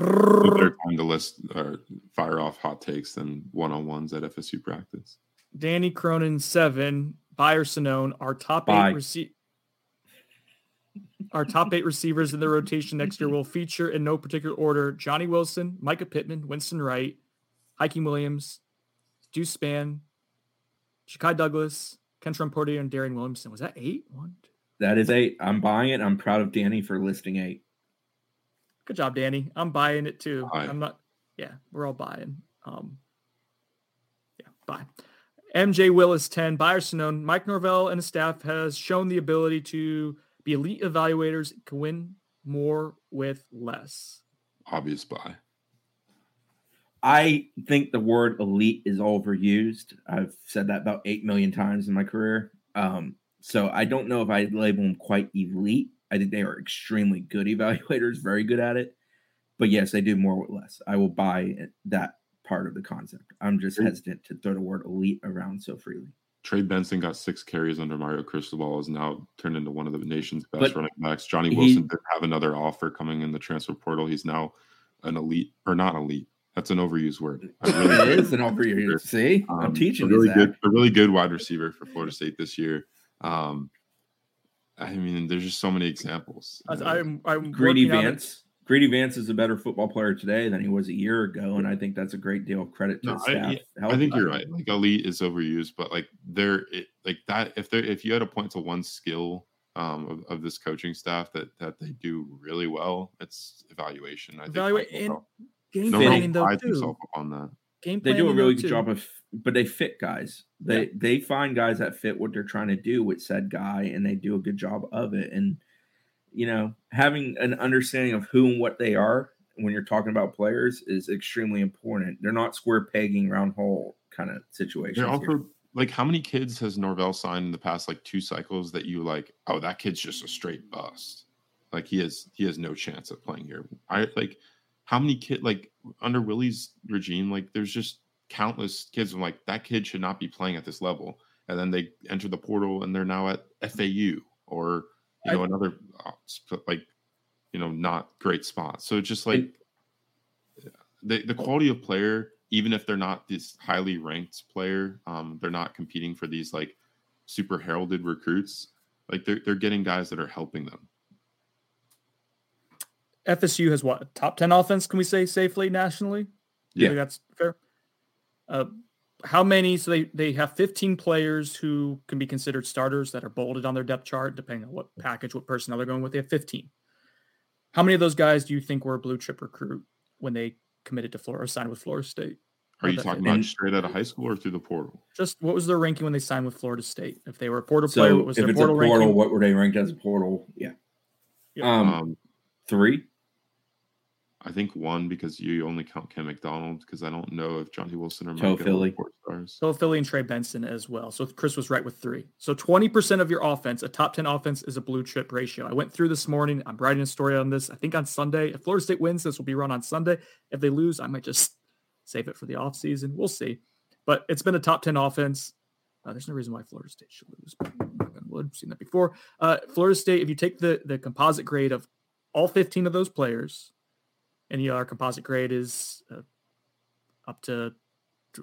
a better time to list or fire off hot takes than one on ones at FSU practice. Danny Cronin seven, Bayer Sonnone, our top Bye. eight rece- Our top eight receivers in the rotation next year will feature in no particular order: Johnny Wilson, Mycah Pittman, Winston Wright, Hykeem Williams, Deuce Spann, Ja'Khi Douglas, Kentron Poitier, and Darion Williamson. Was that eight? One, two. That is eight. I'm buying it. I'm proud of Danny for listing eight. Good job, Danny. I'm buying it too. Buy. I'm not. Yeah, we're all buying. Um, yeah, buy. MJ Willis 10, Bayer Sonnone, Mike Norvell and his staff has shown the ability to be elite evaluators, can win more with less. Obvious buy. I think the word elite is overused. I've said that about 8 million times in my career. Um, so I don't know if I label them quite elite. I think they are extremely good evaluators, very good at it. But yes, they do more with less. I will buy that part of the concept. I'm just hesitant to throw the word elite around so freely. Trey Benson got six carries under Mario Cristobal, is now turned into one of the nation's best But running backs. Johnny he- Wilson did have another offer coming in the transfer portal. He's now an elite or not elite. That's an overused word. A it good- is an overused. See, I'm um, teaching a really you good, a really good wide receiver for Florida State this year. Um, I mean, there's just so many examples. As I'm, I'm Greedy working. Vance. Greedy Vance is a better football player today than he was a year ago, and I think that's a great deal of credit to No, his I- staff. yeah, I think you're right. Like elite is overused, but like there, it, like that. If there, if you had to point to one skill um, of, of this coaching staff that that they do really well, it's evaluation. I think Evaluate Mike and Norvell- game Fitting. planning though too. on that. Game They do a really good too. job of, but they fit guys. They they find guys that fit what they're trying to do with said guy, and they do a good job of it. And you know, having an understanding of who and what they are when you're talking about players is extremely important. They're not square pegging round hole kind of situations. They're here. also like, how many kids has Norvell signed in the past like two cycles that you like? Oh, that kid's just a straight bust. Like he has he has no chance of playing here. I like how many kid like under Willie's regime, like there's just countless kids. I'm like that kid should not be playing at this level, and then they enter the portal and they're now at FAU or you know another uh, like you know not great spot. So just like the the quality of player, even if they're not this highly ranked player, um, they're not competing for these like super heralded recruits. Like they're they're getting guys that are helping them. FSU has what top ten offense? Can we say safely nationally? Yeah, that's fair. Uh, how many? So they they have 15 players who can be considered starters that are bolded on their depth chart, depending on what package, what personnel they're going with. They have 15. How many of those guys do you think were a blue chip recruit when they committed to Florida or signed with Florida State? Are you talking about straight out of high school or through the portal? Just what was their ranking when they signed with Florida State? If they were a portal so player, what was if their it's portal, a portal, ranking? what were they ranked as a portal? Yeah. Yep. Um, Um, three. I think one because you only count Ken McDonald because I don't know if Johnny Wilson or Joe Mike Philly. four stars. So Philly and Trey Benson as well. So Chris was right with three. So 20% of your offense, a top 10 offense, is a blue chip ratio. I went through this morning. I'm writing a story on this. I think on Sunday. If Florida State wins, this will be run on Sunday. If they lose, I might just save it for the offseason. We'll see. But it's been a top 10 offense. Uh, there's no reason why Florida State should lose. But knock on seen that before. Uh, Florida State, if you take the the composite grade of all 15 of those players, and you our composite grade is uh, up to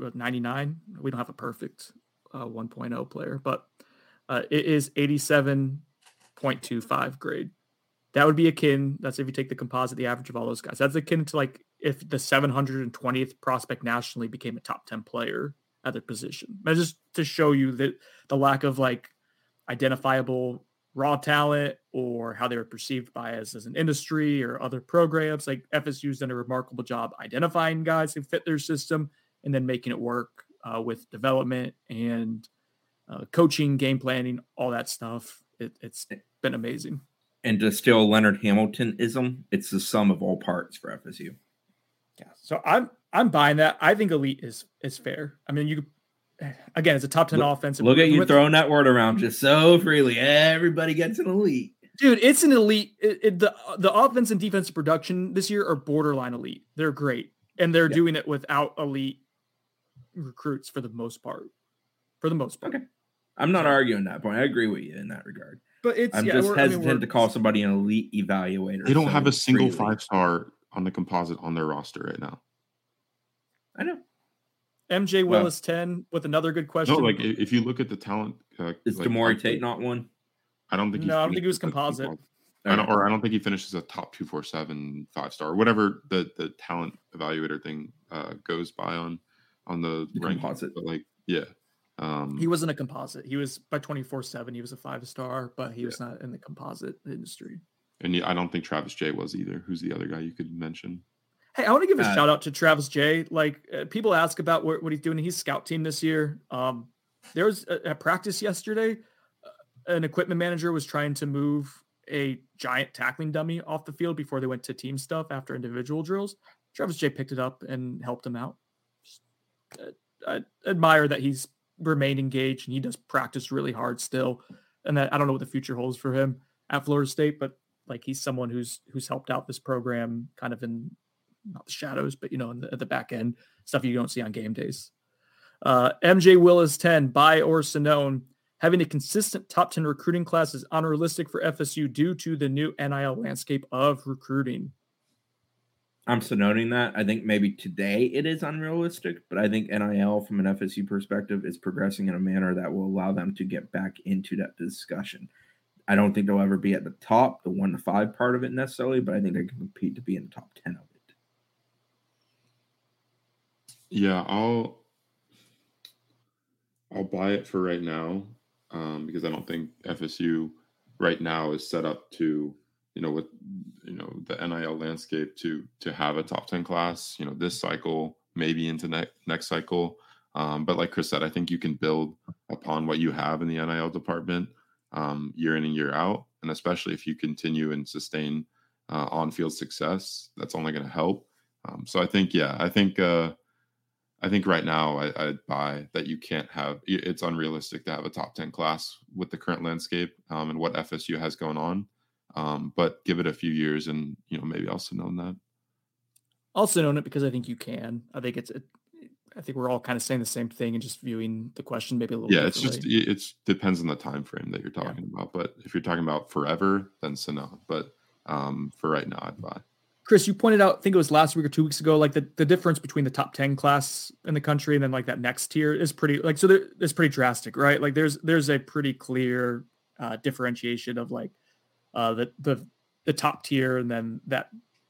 uh, 99. We don't have a perfect uh, 1.0 player, but uh, it is 87.25 grade. That would be akin. That's if you take the composite, the average of all those guys. That's akin to like if the 720th prospect nationally became a top 10 player at their position. Just to show you that the lack of like identifiable raw talent or how they were perceived by us as an industry or other programs. Like FSU's done a remarkable job identifying guys who fit their system and then making it work uh, with development and uh, coaching, game planning, all that stuff. It, it's been amazing. And to steal Leonard Hamiltonism, it's the sum of all parts for FSU. Yeah. So I'm I'm buying that. I think elite is is fair. I mean, you again, it's a top ten Look- offense. Look at you throwing that word around just so freely. Everybody gets an elite. dude. It's an elite. It, it- the the offense and defensive production this year are borderline elite. They're great, and they're Yeah. doing it without elite recruits for the most part. For the most part. Okay. I'm not So- arguing that point. I agree with you in that regard. But it's I'm yeah, just we're- I mean, hesitant to call somebody an elite evaluator. They don't so have a single five star on the composite on their roster right now. I know. MJ well- Willis ten with another good question. No, like if you look at the talent, uh, Is like, Damari on- Tate not one? I don't think. No, I don't think he was composite. composite. I don't, or I don't think he finishes a top two four seven five star, whatever the the talent evaluator thing uh, goes by on on the, The ranking. composite. But like, yeah, um, he wasn't a composite. He was by twenty four seven. He was a five star, but he was not in the composite industry. and yeah, I don't think Travis Jay was either. Who's the other guy you could mention? Hey, I want to give a Uh, shout out to Travis Jay. Like uh, people ask about what, what he's doing. He's scout team this year. Um, there was a, at practice yesterday. uh, An equipment manager was trying to move a giant tackling dummy off the field before they went to team stuff after individual drills. Travis Jay picked it up and helped him out. Just, uh, I admire that he's remained engaged and he does practice really hard still. And that I don't know what the future holds for him at Florida State, but like he's someone who's who's helped out this program kind of in not the shadows, but you know, in the, at the back end stuff you don't see on game days. Uh, MJ Willis 10, by or Sonnone. Having a consistent top 10 recruiting class is unrealistic for FSU due to the new NIL landscape of recruiting. I'm so noting that. I think maybe today it is unrealistic, but I think NIL from an FSU perspective is progressing in a manner that will allow them to get back into that discussion. I don't think they'll ever be at the top, the one to five part of it necessarily, but I think they can compete to be in the top 10 of it. Yeah, I'll I'll buy it for right now um, because I don't think FSU right now is set up to you know with you know the NIL landscape to to have a top ten class. You know this cycle, maybe into next next cycle. Um, but like Chris said, I think you can build upon what you have in the NIL department um, year in and year out, and especially if you continue and sustain uh, on-field success, that's only going to help. Um, so I think, yeah, I think. Uh, I think right now I, I'd buy that you can't have. It's unrealistic to have a top ten class with the current landscape um, and what FSU has going on. Um, but give it a few years, and you know maybe I'll Sonnone that. Also own it because I think you can. I think it's, a, I think we're all kind of saying the same thing and just viewing the question maybe a little Yeah, it's just it it's depends on the time frame that you're Yeah. talking about. But if you're talking about forever, then so no. But um, for right now, I'd buy. Chris, you pointed out, I think it was last week or two weeks ago, like the, the difference between the top 10 class in the country and then like that next tier is pretty like so there, it's pretty drastic, right? Like there's there's a pretty clear uh differentiation of like uh the the the top tier and then that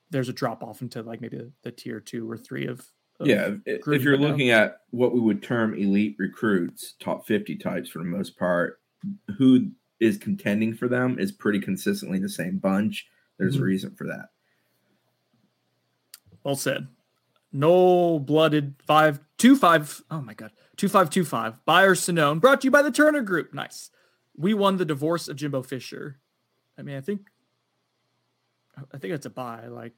there's a drop off into like maybe the, the tier two or three of, of Yeah, if, if you're looking at what we would term elite recruits, top 50 types for the most part, who is contending for them is pretty consistently the same bunch. There's Mhm. a reason for that. Well said. No blooded five two five. Oh my god, two five two five. Buyer Sonnone brought to you by the Turner Group. Nice. We won the divorce of Jimbo Fisher. I mean, I think, I think it's a buy. Like,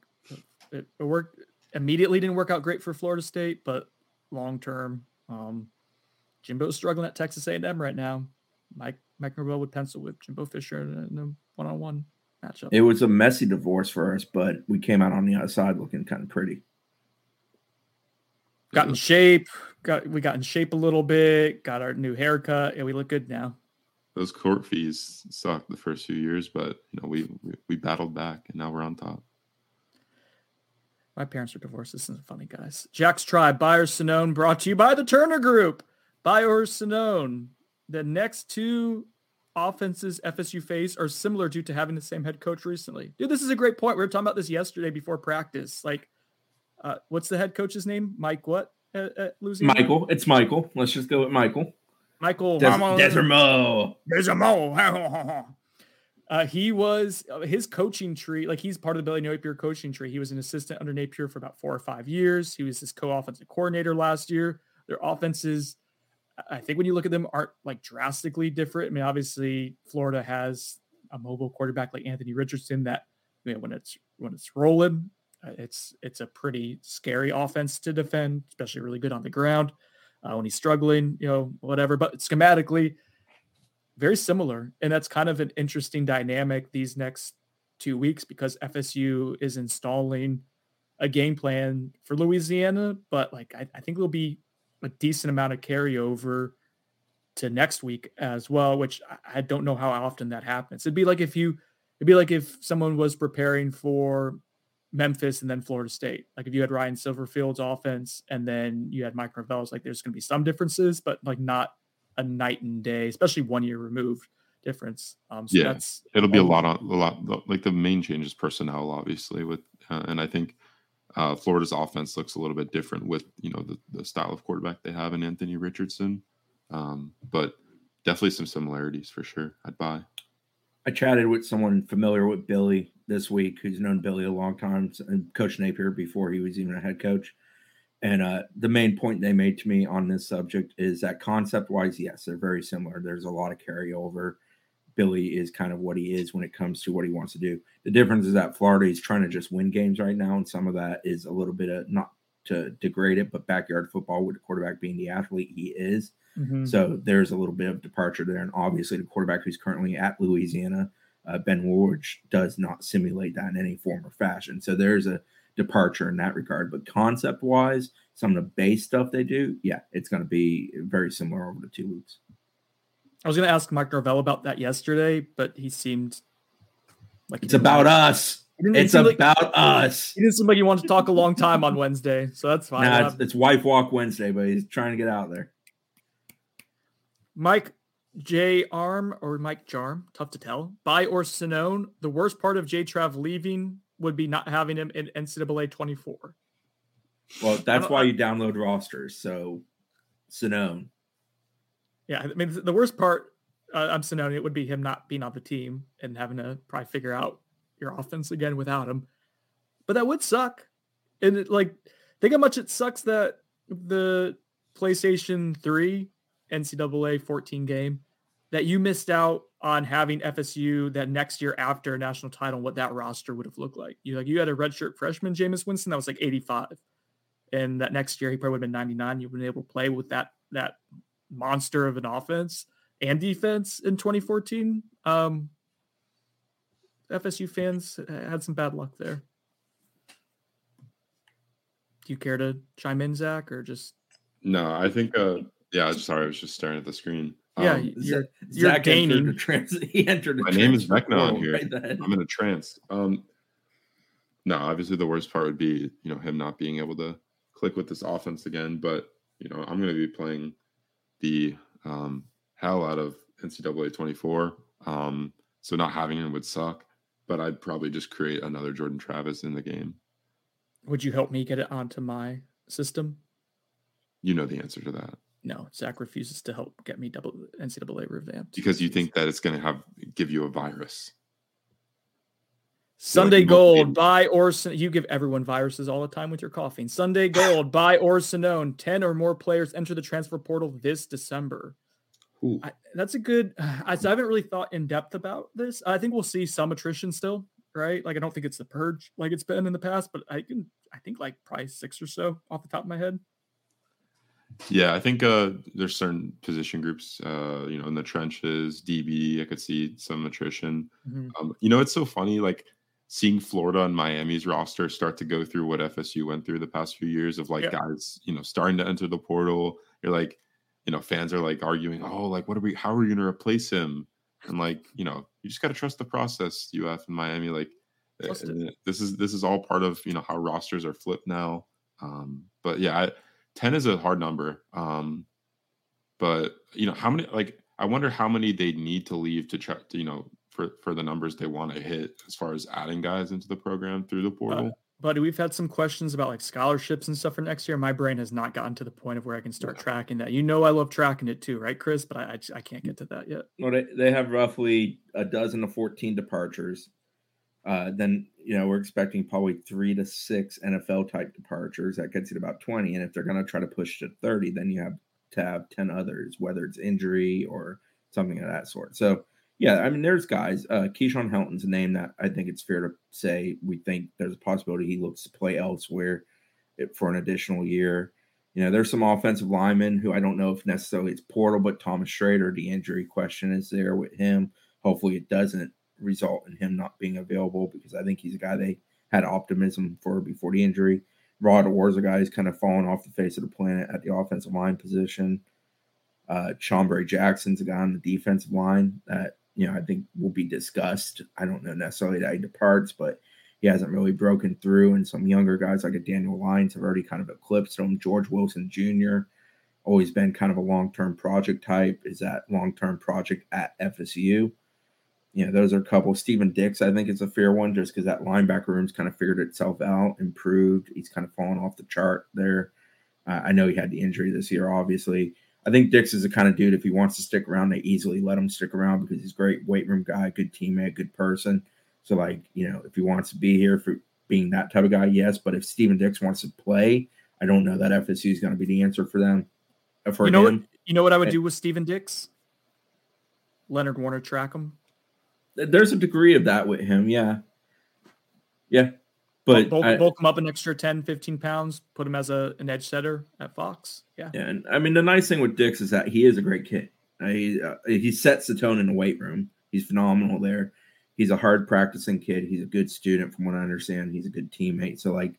it, it worked immediately. Didn't work out great for Florida State, but long term, um, Jimbo's struggling at Texas A&M right now. Mike Mike Norvell would pencil with Jimbo Fisher in a- one on one matchup. It was a messy divorce for us, but we came out on the other side looking kind of pretty. got in shape. Got we got in shape a little bit. Got our new haircut, and we look good now. Those court fees sucked the first few years, but you know we we, we battled back, and now we're on top. My parents are divorced. This isn't funny, guys. Jack's Tribe, Buyer Sonnone, brought to you by the Turner Group. Buyer Sonnone. The next two offenses FSU face are similar due to having the same head coach recently. Dude, this is a great point. We were talking about this yesterday before practice. Like, uh, what's the head coach's name? Mike what at, at Louisiana? Michael, it's Michael. Let's just go with Michael. Michael Des- Ramos- Desormeaux. There's a mo. uh, he was uh, his coaching tree, like he's part of the Billy Napier coaching tree. He was an assistant under Napier for about four or five years. He was his co-offensive coordinator last year. Their offenses, I- think, when you look at them, aren't like drastically different. I mean, obviously, Florida has a mobile quarterback like Anthony Richardson that you know, when it's when it's rolling, uh, it's it's a pretty scary offense to defend, especially really good on the ground. Uh, when he's struggling, you know, whatever. But schematically, very similar. And that's kind of an interesting dynamic these next two weeks because FSU is installing a game plan for Louisiana, but like I, I think there'll be a decent amount of carryover to next week as well, which I, don't know how often that happens. It'd be like if you it'd be like if someone was preparing for Memphis and then Florida State. Like if you had Ryan Silverfield's offense and then you had Mike Norvell's, like there's gonna be some differences, but like not a night and day, especially one year removed difference. Um, so Yeah, that's It'll be a lot on a lot. Like the main change is personnel, obviously, with uh, and I think uh, Florida's offense looks a little bit different with you know the, the style of quarterback they have in Anthony Richardson, um, but definitely some similarities for sure. I'd buy. I chatted with someone familiar with Billy this week who's known Billy a long time and Coach Napier before he was even a head coach. And uh, the main point they made to me on this subject is that concept wise, yes, they're very similar. There's a lot of carryover. Billy is kind of what he is when it comes to what he wants to do. The difference is that Florida is trying to just win games right now, and some of that is a little bit of not to degrade it, but backyard football with the quarterback being the athlete he is. Mhm. So there's a little bit of departure there. And obviously, the quarterback who's currently at Louisiana, uh, Ben Wardge, does not simulate that in any form or fashion. So there's a departure in that regard. But concept wise, some of the base stuff they do, yeah, it's going to be very similar over the two weeks. I was going to ask Mike Norvell about that yesterday, but he seemed like he It's about us. It's seem like- about us. He didn't seem like he wanted to talk a long time on Wednesday, so that's fine. Nah, it's, it's Wife Walk Wednesday, but he's trying to get out there. Mike J. Arm or Mike Jarm, tough to tell. By or Sonnone. The worst part of J. Trav leaving would be not having him in NCAA 24. Well, that's why you download rosters. So, Sonnone. Yeah, I mean the worst part, uh, I'm Sonnone. It would be him not being on the team and having to probably figure out your offense again without him. But that would suck. And it, like, think how much it sucks that the PlayStation 3 NCAA 14 game that you missed out on having FSU that next year after a national title, what that roster would have looked like. You like you had a redshirt freshman, Jameis Winston, that was like 85. And that next year he probably would have been 99. You would have been able to play with that that monster of an offense and defense in 2014. Um, FSU fans had some bad luck there. Do you care to chime in, Zach, or just No, I think. Uh, yeah, sorry, I was just staring at the screen. yeah, Um, you're, Z- you're Zach entered gaining. the trans- he entered the My name is transfer Vecna on here. right. I'm in a trance. Um, no, obviously the worst part would be you know him not being able to click with this offense again. But you know I'm going to be playing the um, hell out of NCAA 24. Um, so not having him would suck. But I'd probably just create another Jordan Travis in the game Would you help me get it onto my system? You know the answer to that No, Zach refuses to help get me double NCAA revamped because you think that it's going to have give you a virus. Sunday you Gold, motivated. buy or you give everyone viruses all the time with your coughing. Sunday Gold, buy or Sonnone. Ten or more players enter the transfer portal this December. I, that's a good. I, so I haven't really thought in depth about this. I think we'll see some attrition still, right? Like I don't think it's the purge like it's been in the past, but I can. I think like probably six or so off the top of my head. Yeah, I think uh, there's certain position groups, uh, you know, in the trenches, DB. I could see some attrition. Mhm. Um, you know, it's so funny, like seeing Florida and Miami's roster start to go through what FSU went through the past few years of like Yeah. guys, you know, starting to enter the portal. You're like, you know, fans are like arguing, oh, like what are we? How are we going to replace him? And like, you know, you just got to trust the process. UF and Miami, like, it. uh, this is this is all part of you know how rosters are flipped now. Um, but yeah, I, ten is a hard number. Um, but you know how many like I wonder how many they need to leave to try to you know for for the numbers they want to hit as far as adding guys into the program through the portal. Buddy, we've had some questions about like scholarships and stuff for next year. My brain has not gotten to the point of where I can start Yeah. tracking that. You know, I love tracking it too, right, Chris? But I, I, I can't get to that yet. Well, they, they have roughly a dozen to 14 departures. Uh, then, you know, we're expecting probably three to six NFL type departures. That gets you to about 20. And if they're going to try to push to 30, then you have to have 10 others, whether it's injury or something of that sort. So, yeah, I mean, there's guys. Uh, Keyshawn Helton's a name that I think it's fair to say we think there's a possibility he looks to play elsewhere for an additional year. You know, there's some offensive linemen who I don't know if necessarily it's portal, but Thomas Schrader, the injury question is there with him. Hopefully, it doesn't result in him not being available because I think he's a guy they had optimism for before the injury. Rod Orr's a guy who's kind of fallen off the face of the planet at the offensive line position. Uh, Shambre Jackson's a guy on the defensive line that you know I think will be discussed. I don't know necessarily that he departs, but he hasn't really broken through. And some younger guys like a Daniel Lyons have already kind of eclipsed him. George Wilson Jr. always been kind of a long term project type. Is that long term project at FSU? You know, those are a couple. Stephen Dix, I think, is a fair one just because that linebacker room's kind of figured itself out, improved. He's kind of fallen off the chart there. Uh, I know he had the injury this year, obviously. I think Dix is the kind of dude, if he wants to stick around, they easily let him stick around because he's a great weight room guy, good teammate, good person. So, like, you know, if he wants to be here for being that type of guy, yes. But if Stephen Dix wants to play, I don't know that FSU is going to be the answer for them. uh, For You know what? You know what I would do with Stephen Dix? Leonard Warner track him. There's a degree of that with him, yeah. Yeah. But bulk, I- bulk him up an extra 10, 15 pounds, put him as a an edge setter at Fox. Yeah. Yeah, and I mean the nice thing with Dix is that he is a great kid. Uh, he uh, he sets the tone in the weight room. He's phenomenal there. He's a hard practicing kid. He's a good student, from what I understand. He's a good teammate. So like,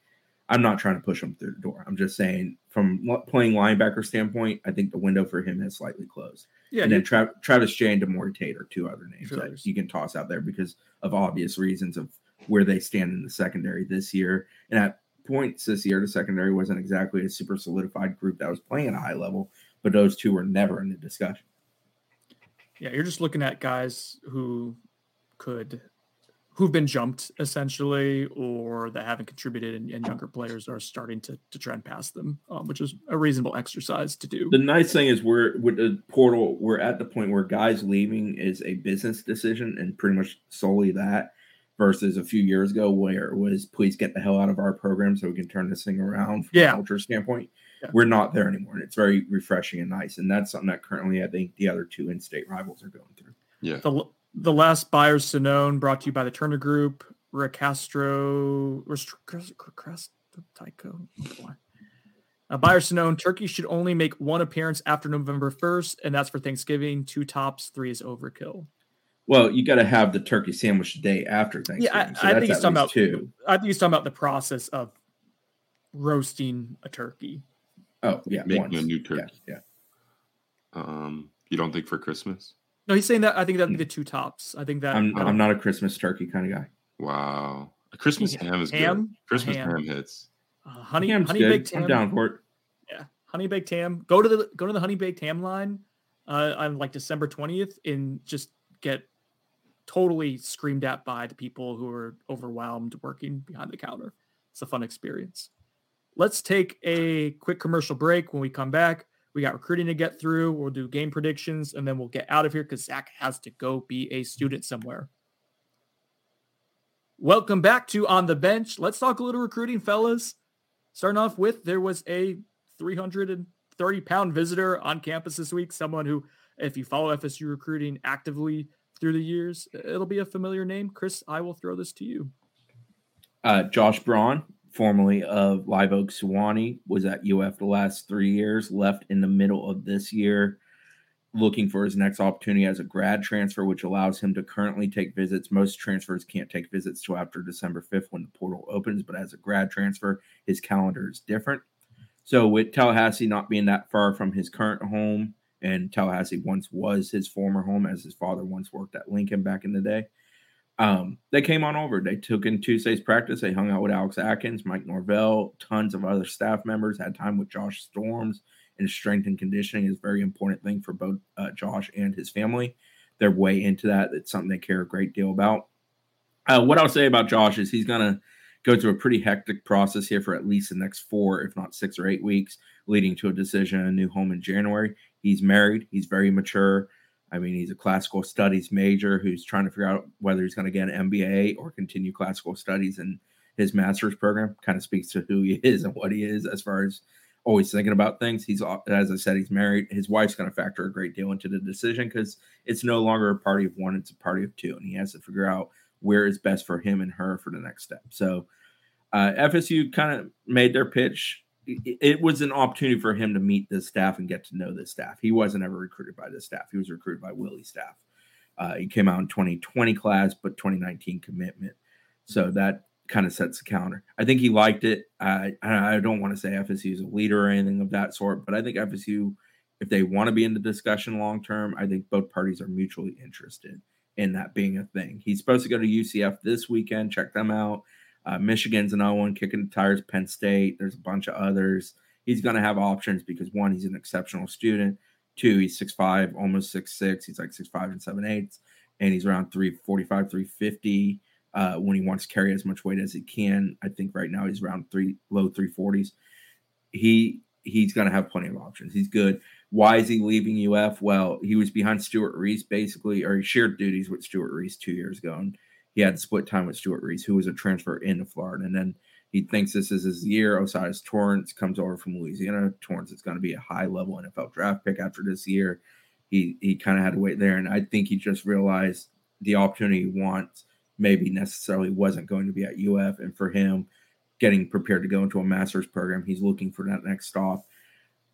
I'm not trying to push him through the door. I'm just saying from playing linebacker standpoint, I think the window for him has slightly closed. Yeah. and you- then Tra- Travis Jay and Demorie Tate are two other names Sure. that you can toss out there because of obvious reasons of where they stand in the secondary this year. And at points this year, the secondary wasn't exactly a super solidified group that was playing at a high level, but those two were never in the discussion. yeah, you're just looking at guys who could who've been jumped essentially or that haven't contributed and, and younger players are starting to, to trend past them um, which is a reasonable exercise to do The nice thing is we're with the portal, we're at the point where guys leaving is a business decision and pretty much solely that versus a few years ago where it was please get the hell out of our program so we can turn this thing around from Yeah. a culture standpoint. Yeah. We're not there anymore. And it's very refreshing and nice. And that's something that currently I think the other two in-state rivals are going through. Yeah. the, the last buyers to known brought to you by the turner group rick castro Rest- Crest- Crest- Tyco. Uh, buyers to known turkey should only make one appearance after november 1st and that's for thanksgiving two tops three is overkill Well, you got to have the turkey sandwich the day after Thanksgiving. Yeah, I, so I think he's at talking about two. I think he's talking about the process of roasting a turkey. Oh, yeah. Making once. a new turkey. yeah. Um, you don't think for Christmas? No, he's saying that I think that'd be the two tops. I think that I'm, I don't- I'm not a Christmas turkey kind of guy. Wow. A Christmas Yeah. ham is Ham? good. Christmas Ham. ham hits. uh, honey Ham's honey good. baked I'm ham. down for it. Yeah, honey baked ham. Go to the go to the honey baked ham line uh, on like December twentieth and just get totally screamed at by the people who are overwhelmed working behind the counter. it's a fun experience. Let's take a quick commercial break. When we come back, we got recruiting to get through. We'll do game predictions and then we'll get out of here because Zach has to go be a student somewhere. Welcome back to On the Bench. Let's talk a little recruiting, fellas. Starting off with there was a 330 pound visitor on campus this week. Someone who, if you follow FSU recruiting actively through the years, it'll be a familiar name. Chris, I will throw this to you. Uh, Josh Braun, formerly of Live Oak Suwannee, was at UF the last three years, left in the middle of this year, looking for his next opportunity as a grad transfer, which allows him to currently take visits. Most transfers can't take visits till after December 5th when the portal opens, but as a grad transfer, his calendar is different. So, with Tallahassee not being that far from his current home, and Tallahassee once was his former home, as his father once worked at Lincoln back in the day, um, they came on over. They took in Tuesday's practice. They hung out with Alex Atkins, Mike Norvell, tons of other staff members, had time with Josh Storms. And strength and conditioning is a very important thing for both uh, Josh and his family. They're way into that. It's something they care a great deal about. Uh, what I'll say about Josh is he's going to go through a pretty hectic process here for at least the next four, if not six or eight weeks, leading to a decision a new home in January. He's married. He's very mature. I mean, he's a classical studies major who's trying to figure out whether he's going to get an MBA or continue classical studies in his master's program. Kind of speaks to who he is and what he is as far as always thinking about things. He's, as I said, he's married. His wife's going to factor a great deal into the decision because it's no longer a party of one, it's a party of two. And he has to figure out where is best for him and her for the next step. So uh, FSU kind of made their pitch it was an opportunity for him to meet this staff and get to know this staff. He wasn't ever recruited by this staff. He was recruited by Willie's staff. Uh, he came out in 2020 class, but 2019 commitment. So that kind of sets the counter. I think he liked it. I I don't want to say FSU is a leader or anything of that sort, but I think FSU, if they want to be in the discussion long term, I think both parties are mutually interested in that being a thing. He's supposed to go to UCF this weekend. Check them out. Uh, Michigan's another one kicking the tires. Penn State. There's a bunch of others. He's going to have options because one, he's an exceptional student. Two, he's six five, almost six six. He's like six five and seven eighths, and he's around three forty five, three fifty. Uh, when he wants to carry as much weight as he can, I think right now he's around three low three forties. He he's going to have plenty of options. He's good. Why is he leaving UF? Well, he was behind Stewart Reese basically, or he shared duties with Stewart Reese two years ago, and he had split time with Stewart Reese, who was a transfer into Florida. And then he thinks this is his year. O'Cyrus Torrance comes over from Louisiana. Torrance is going to be a high level NFL draft pick after this year. He he kind of had to wait there. And I think he just realized the opportunity he wants maybe necessarily wasn't going to be at UF. And for him, getting prepared to go into a master's program, he's looking for that next stop.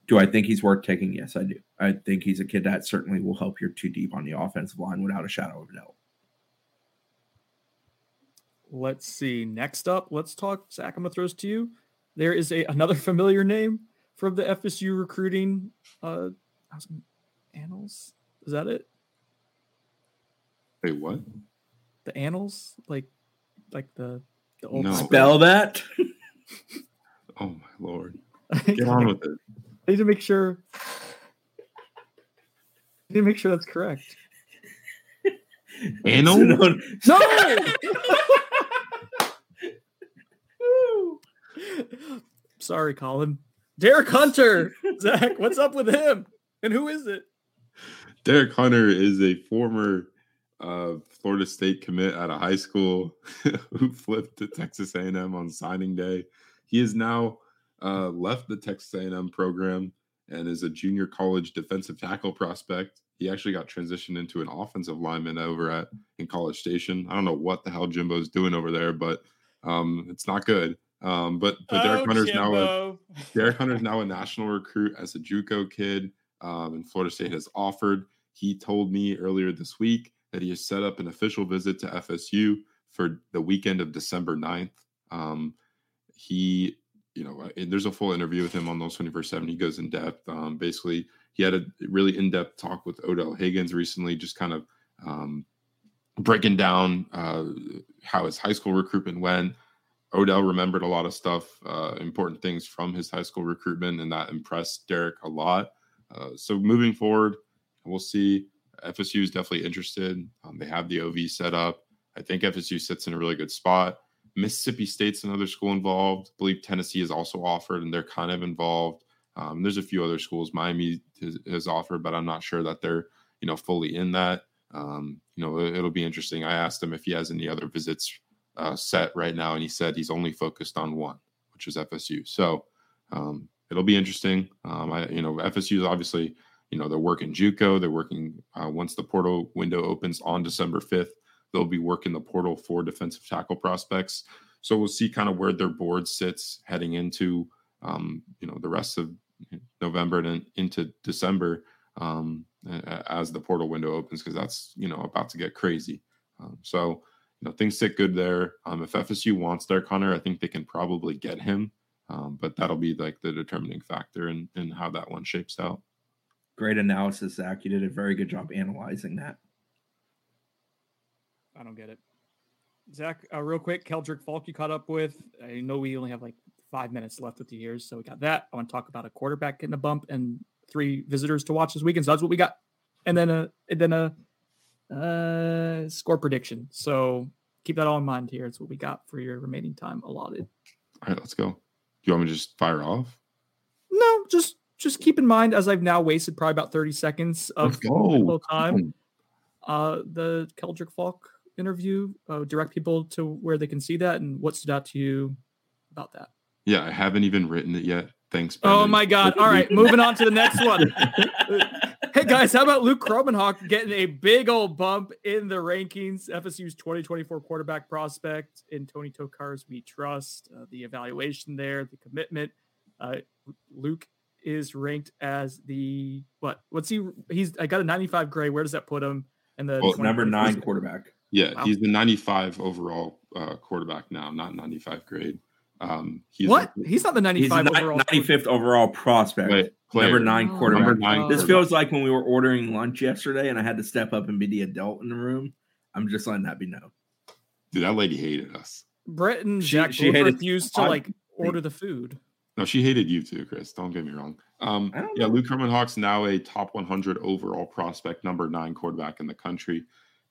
Do I think he's worth taking? Yes, I do. I think he's a kid that certainly will help your two deep on the offensive line without a shadow of a doubt. Let's see. Next up, let's talk. Zach, I'm gonna throw this to you. There is a another familiar name from the FSU recruiting uh annals. Is that it? Hey, what? The annals, like, like the the old no. spell that. oh my lord! Get on with it. I need to make sure. I need to make sure that's correct. Anal? No. Sorry, Colin. Derek Hunter. Zach, what's up with him? And who is it? Derek Hunter is a former uh, Florida State commit out of high school who flipped to Texas A&M on signing day. He has now uh, left the Texas A&M program and is a junior college defensive tackle prospect. He actually got transitioned into an offensive lineman over at in College Station. I don't know what the hell Jimbo's doing over there, but um, it's not good. Um, but but Derek oh, Hunter's Jimbo. now a Derek Hunter's now a national recruit as a JUCO kid. Um, and Florida State has offered. He told me earlier this week that he has set up an official visit to FSU for the weekend of December 9th. Um, he, you know, there's a full interview with him on those 24 7. He goes in depth. Um, basically, he had a really in depth talk with Odell Haggins recently, just kind of um, breaking down uh, how his high school recruitment went, Odell remembered a lot of stuff, uh, important things from his high school recruitment, and that impressed Derek a lot. Uh, so moving forward, we'll see. FSU is definitely interested. Um, they have the OV set up. I think FSU sits in a really good spot. Mississippi State's another school involved. I believe Tennessee is also offered, and they're kind of involved. Um, there's a few other schools. Miami has, offered, but I'm not sure that they're you know fully in that. Um, you know, it, will be interesting. I asked him if he has any other visits uh, set right now, and he said he's only focused on one, which is FSU. So um, it'll be interesting. Um, I, you know, FSU is obviously, you know, they're working JUCO. They're working uh, once the portal window opens on December 5th. They'll be working the portal for defensive tackle prospects. So we'll see kind of where their board sits heading into, um, you know, the rest of November and into December um, as the portal window opens because that's you know about to get crazy. Um, so you know things sit good there. Um, if FSU wants Derek Connor, I think they can probably get him, um, but that'll be like the determining factor in in how that one shapes out. Great analysis, Zach. You did a very good job analyzing that. I don't get it. Zach, uh, real quick, Keldric Faulk you caught up with. I know we only have like five minutes left with the years, so we got that. I want to talk about a quarterback getting a bump and three visitors to watch this weekend. So that's what we got, and then a and then a uh, score prediction. So keep that all in mind here. It's what we got for your remaining time allotted. All right, let's go. Do you want me to just fire off? No, just just keep in mind as I've now wasted probably about 30 seconds of time. Uh, the Keldric Faulk interview, uh, direct people to where they can see that and what stood out to you about that. Yeah, I haven't even written it yet. Thanks. Oh my God! All right, moving on to the next one. hey guys, how about Luke Kromenhoek getting a big old bump in the rankings? FSU's 2024 quarterback prospect in Tony Tokarz We Trust. Uh, the evaluation there, the commitment. Uh, Luke is ranked as the what? What's he? He's I got a 95 grade. Where does that put him? And the well, number nine quarterback. Yeah, wow. he's the 95 overall uh, quarterback now, not 95 grade. Um, he's what? he's not the 95 he's overall 95th overall prospect. Number nine oh, quarterback. Number nine this feels like when we were ordering lunch yesterday and I had to step up and be the adult in the room. I'm just letting that be known. Dude, that lady hated us. Brett and Jack she, she refused to like order the food. No, she hated you too, Chris. Don't get me wrong. Um, yeah, Luke Kromenhoek's now a top 100 overall prospect, number nine quarterback in the country.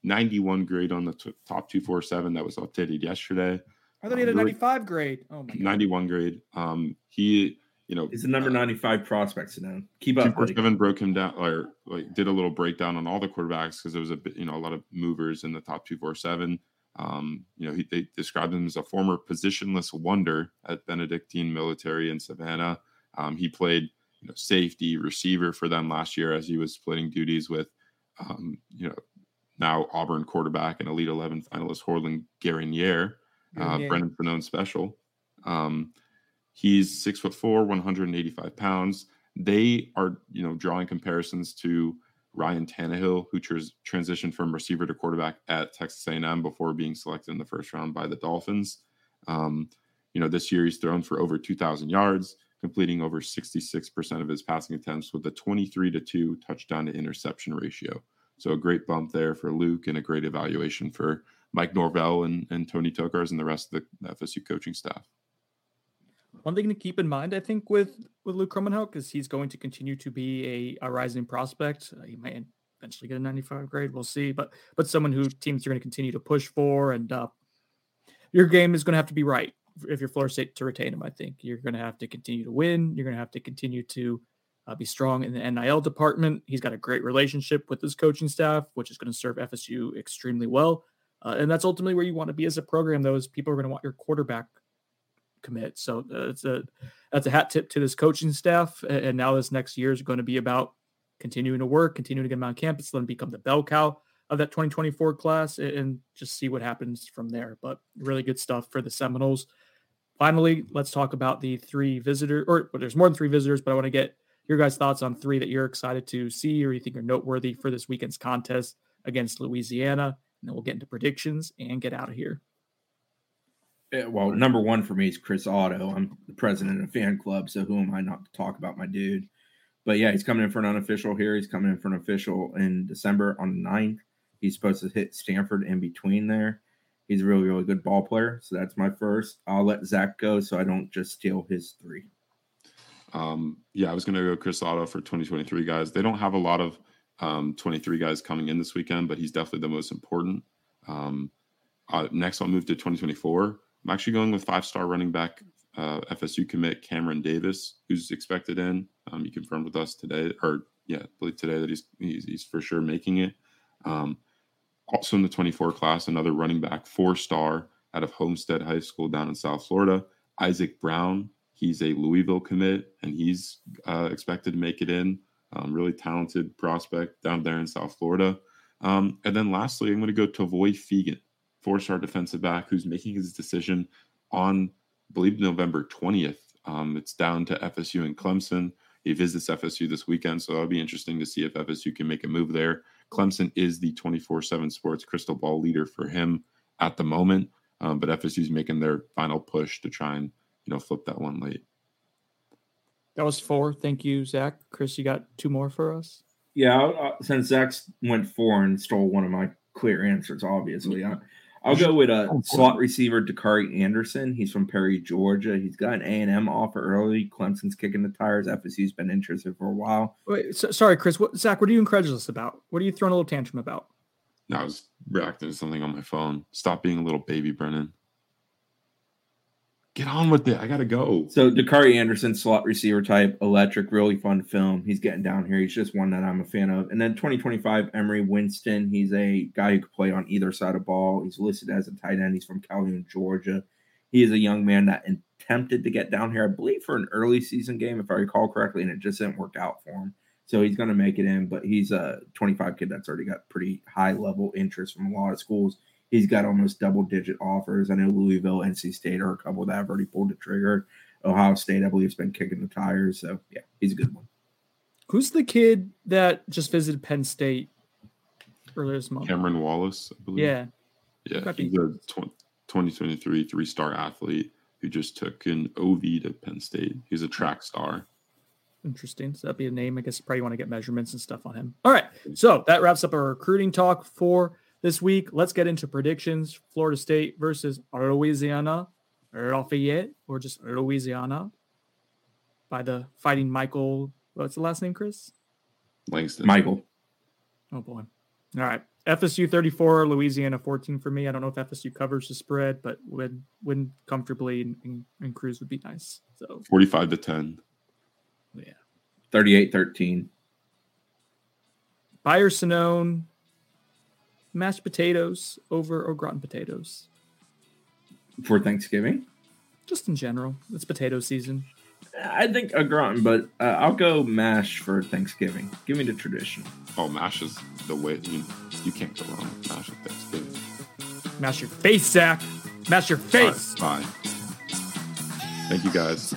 91 grade on the t- top 247 that was updated yesterday. I thought he had a 95 grade. Oh my 91 grade. Um, he, you know, he's the number uh, 95 prospect now. Keep up. Seven broke him down, or like did a little breakdown on all the quarterbacks because there was a bit, you know, a lot of movers in the top 247. Um, you know, he, they described him as a former positionless wonder at Benedictine Military in Savannah. Um, he played, you know, safety, receiver for them last year as he was splitting duties with, um, you know, now Auburn quarterback and Elite 11 finalist Holden Geriner uh, Brennan Fernone special. Um, he's six foot four, 185 pounds. They are, you know, drawing comparisons to Ryan Tannehill, who tr- transitioned from receiver to quarterback at Texas A&M before being selected in the first round by the Dolphins. Um, you know, this year he's thrown for over 2,000 yards, completing over 66% of his passing attempts with a 23 to 2 touchdown to interception ratio. So a great bump there for Luke and a great evaluation for Mike Norvell and, and Tony Tokarz and the rest of the FSU coaching staff. One thing to keep in mind, I think, with with Luke Kromenhoek is he's going to continue to be a, a rising prospect. Uh, he might eventually get a 95 grade. We'll see, but but someone who teams are going to continue to push for, and uh, your game is going to have to be right if you're Florida State to retain him. I think you're going to have to continue to win. You're going to have to continue to uh, be strong in the NIL department. He's got a great relationship with his coaching staff, which is going to serve FSU extremely well. Uh, and that's ultimately where you want to be as a program. Those people are going to want your quarterback commit. So uh, it's a that's a hat tip to this coaching staff. And now this next year is going to be about continuing to work, continuing to get them on campus, let become the bell cow of that 2024 class, and just see what happens from there. But really good stuff for the Seminoles. Finally, let's talk about the three visitors, or well, there's more than three visitors, but I want to get your guys' thoughts on three that you're excited to see or you think are noteworthy for this weekend's contest against Louisiana and then we'll get into predictions and get out of here. Yeah, well, number one for me is Chris Otto. I'm the president of fan club, so who am I not to talk about my dude? But yeah, he's coming in for an unofficial here. He's coming in for an official in December on the 9th. He's supposed to hit Stanford in between there. He's a really, really good ball player. So that's my first. I'll let Zach go so I don't just steal his three. Um, yeah, I was going to go Chris Otto for 2023 guys. They don't have a lot of um, 23 guys coming in this weekend, but he's definitely the most important. Um, uh, next, I'll move to 2024. I'm actually going with five star running back uh, FSU commit Cameron Davis, who's expected in. Um, he confirmed with us today, or yeah, I believe today that he's he's, he's for sure making it. Um, also in the 24 class, another running back, four star out of Homestead High School down in South Florida, Isaac Brown. He's a Louisville commit, and he's uh, expected to make it in. Um, really talented prospect down there in South Florida. Um, and then lastly, I'm going to go to Voy Fegan, four-star defensive back, who's making his decision on, I believe, November 20th. Um, it's down to FSU and Clemson. He visits FSU this weekend, so that'll be interesting to see if FSU can make a move there. Clemson is the 24/7 Sports crystal ball leader for him at the moment, um, but FSU is making their final push to try and you know flip that one late. That was four. Thank you, Zach. Chris, you got two more for us? Yeah, uh, since Zach went four and stole one of my clear answers, obviously, I, I'll go with a uh, slot receiver, Dakari Anderson. He's from Perry, Georgia. He's got an A and M offer early. Clemson's kicking the tires. FSU's been interested for a while. Wait, so, sorry, Chris. What, Zach? What are you incredulous about? What are you throwing a little tantrum about? No, I was reacting to something on my phone. Stop being a little baby, Brennan. Get on with it. I gotta go. So Dakari Anderson, slot receiver type, electric, really fun film. He's getting down here. He's just one that I'm a fan of. And then 2025, Emery Winston. He's a guy who could play on either side of ball. He's listed as a tight end. He's from Calhoun, Georgia. He is a young man that attempted to get down here, I believe, for an early season game, if I recall correctly, and it just didn't work out for him. So he's going to make it in, but he's a 25 kid that's already got pretty high level interest from a lot of schools he's got almost double digit offers. I know Louisville, NC State are a couple that have already pulled the trigger. Ohio State, I believe, has been kicking the tires. So yeah, he's a good one. Who's the kid that just visited Penn State earlier this month? Cameron Wallace, I believe. Yeah. Yeah. He's a 2023 three star athlete who just took an OV to Penn State. He's a track star. Interesting. So that'd be a name. I guess you probably want to get measurements and stuff on him. All right. So that wraps up our recruiting talk for this week. Let's get into predictions. Florida State versus Louisiana, Lafayette, or just Louisiana by the fighting Michael. What's the last name, Chris? Langston. Michael. Oh, boy. All right. FSU 34, Louisiana 14 for me. I don't know if FSU covers the spread, but win win comfortably and, and, and cruise would be nice. So 45 to 10. Yeah. 38 13. Buyer Sonnone mashed potatoes over au gratin potatoes for Thanksgiving. Just in general, it's potato season. I think a gratin, but uh, I'll go mash for Thanksgiving. Give me the tradition. Oh, mash is the way you, you can't go wrong with mash at Thanksgiving. Mash your face, Zach. Mash your face. Bye. Thank you guys.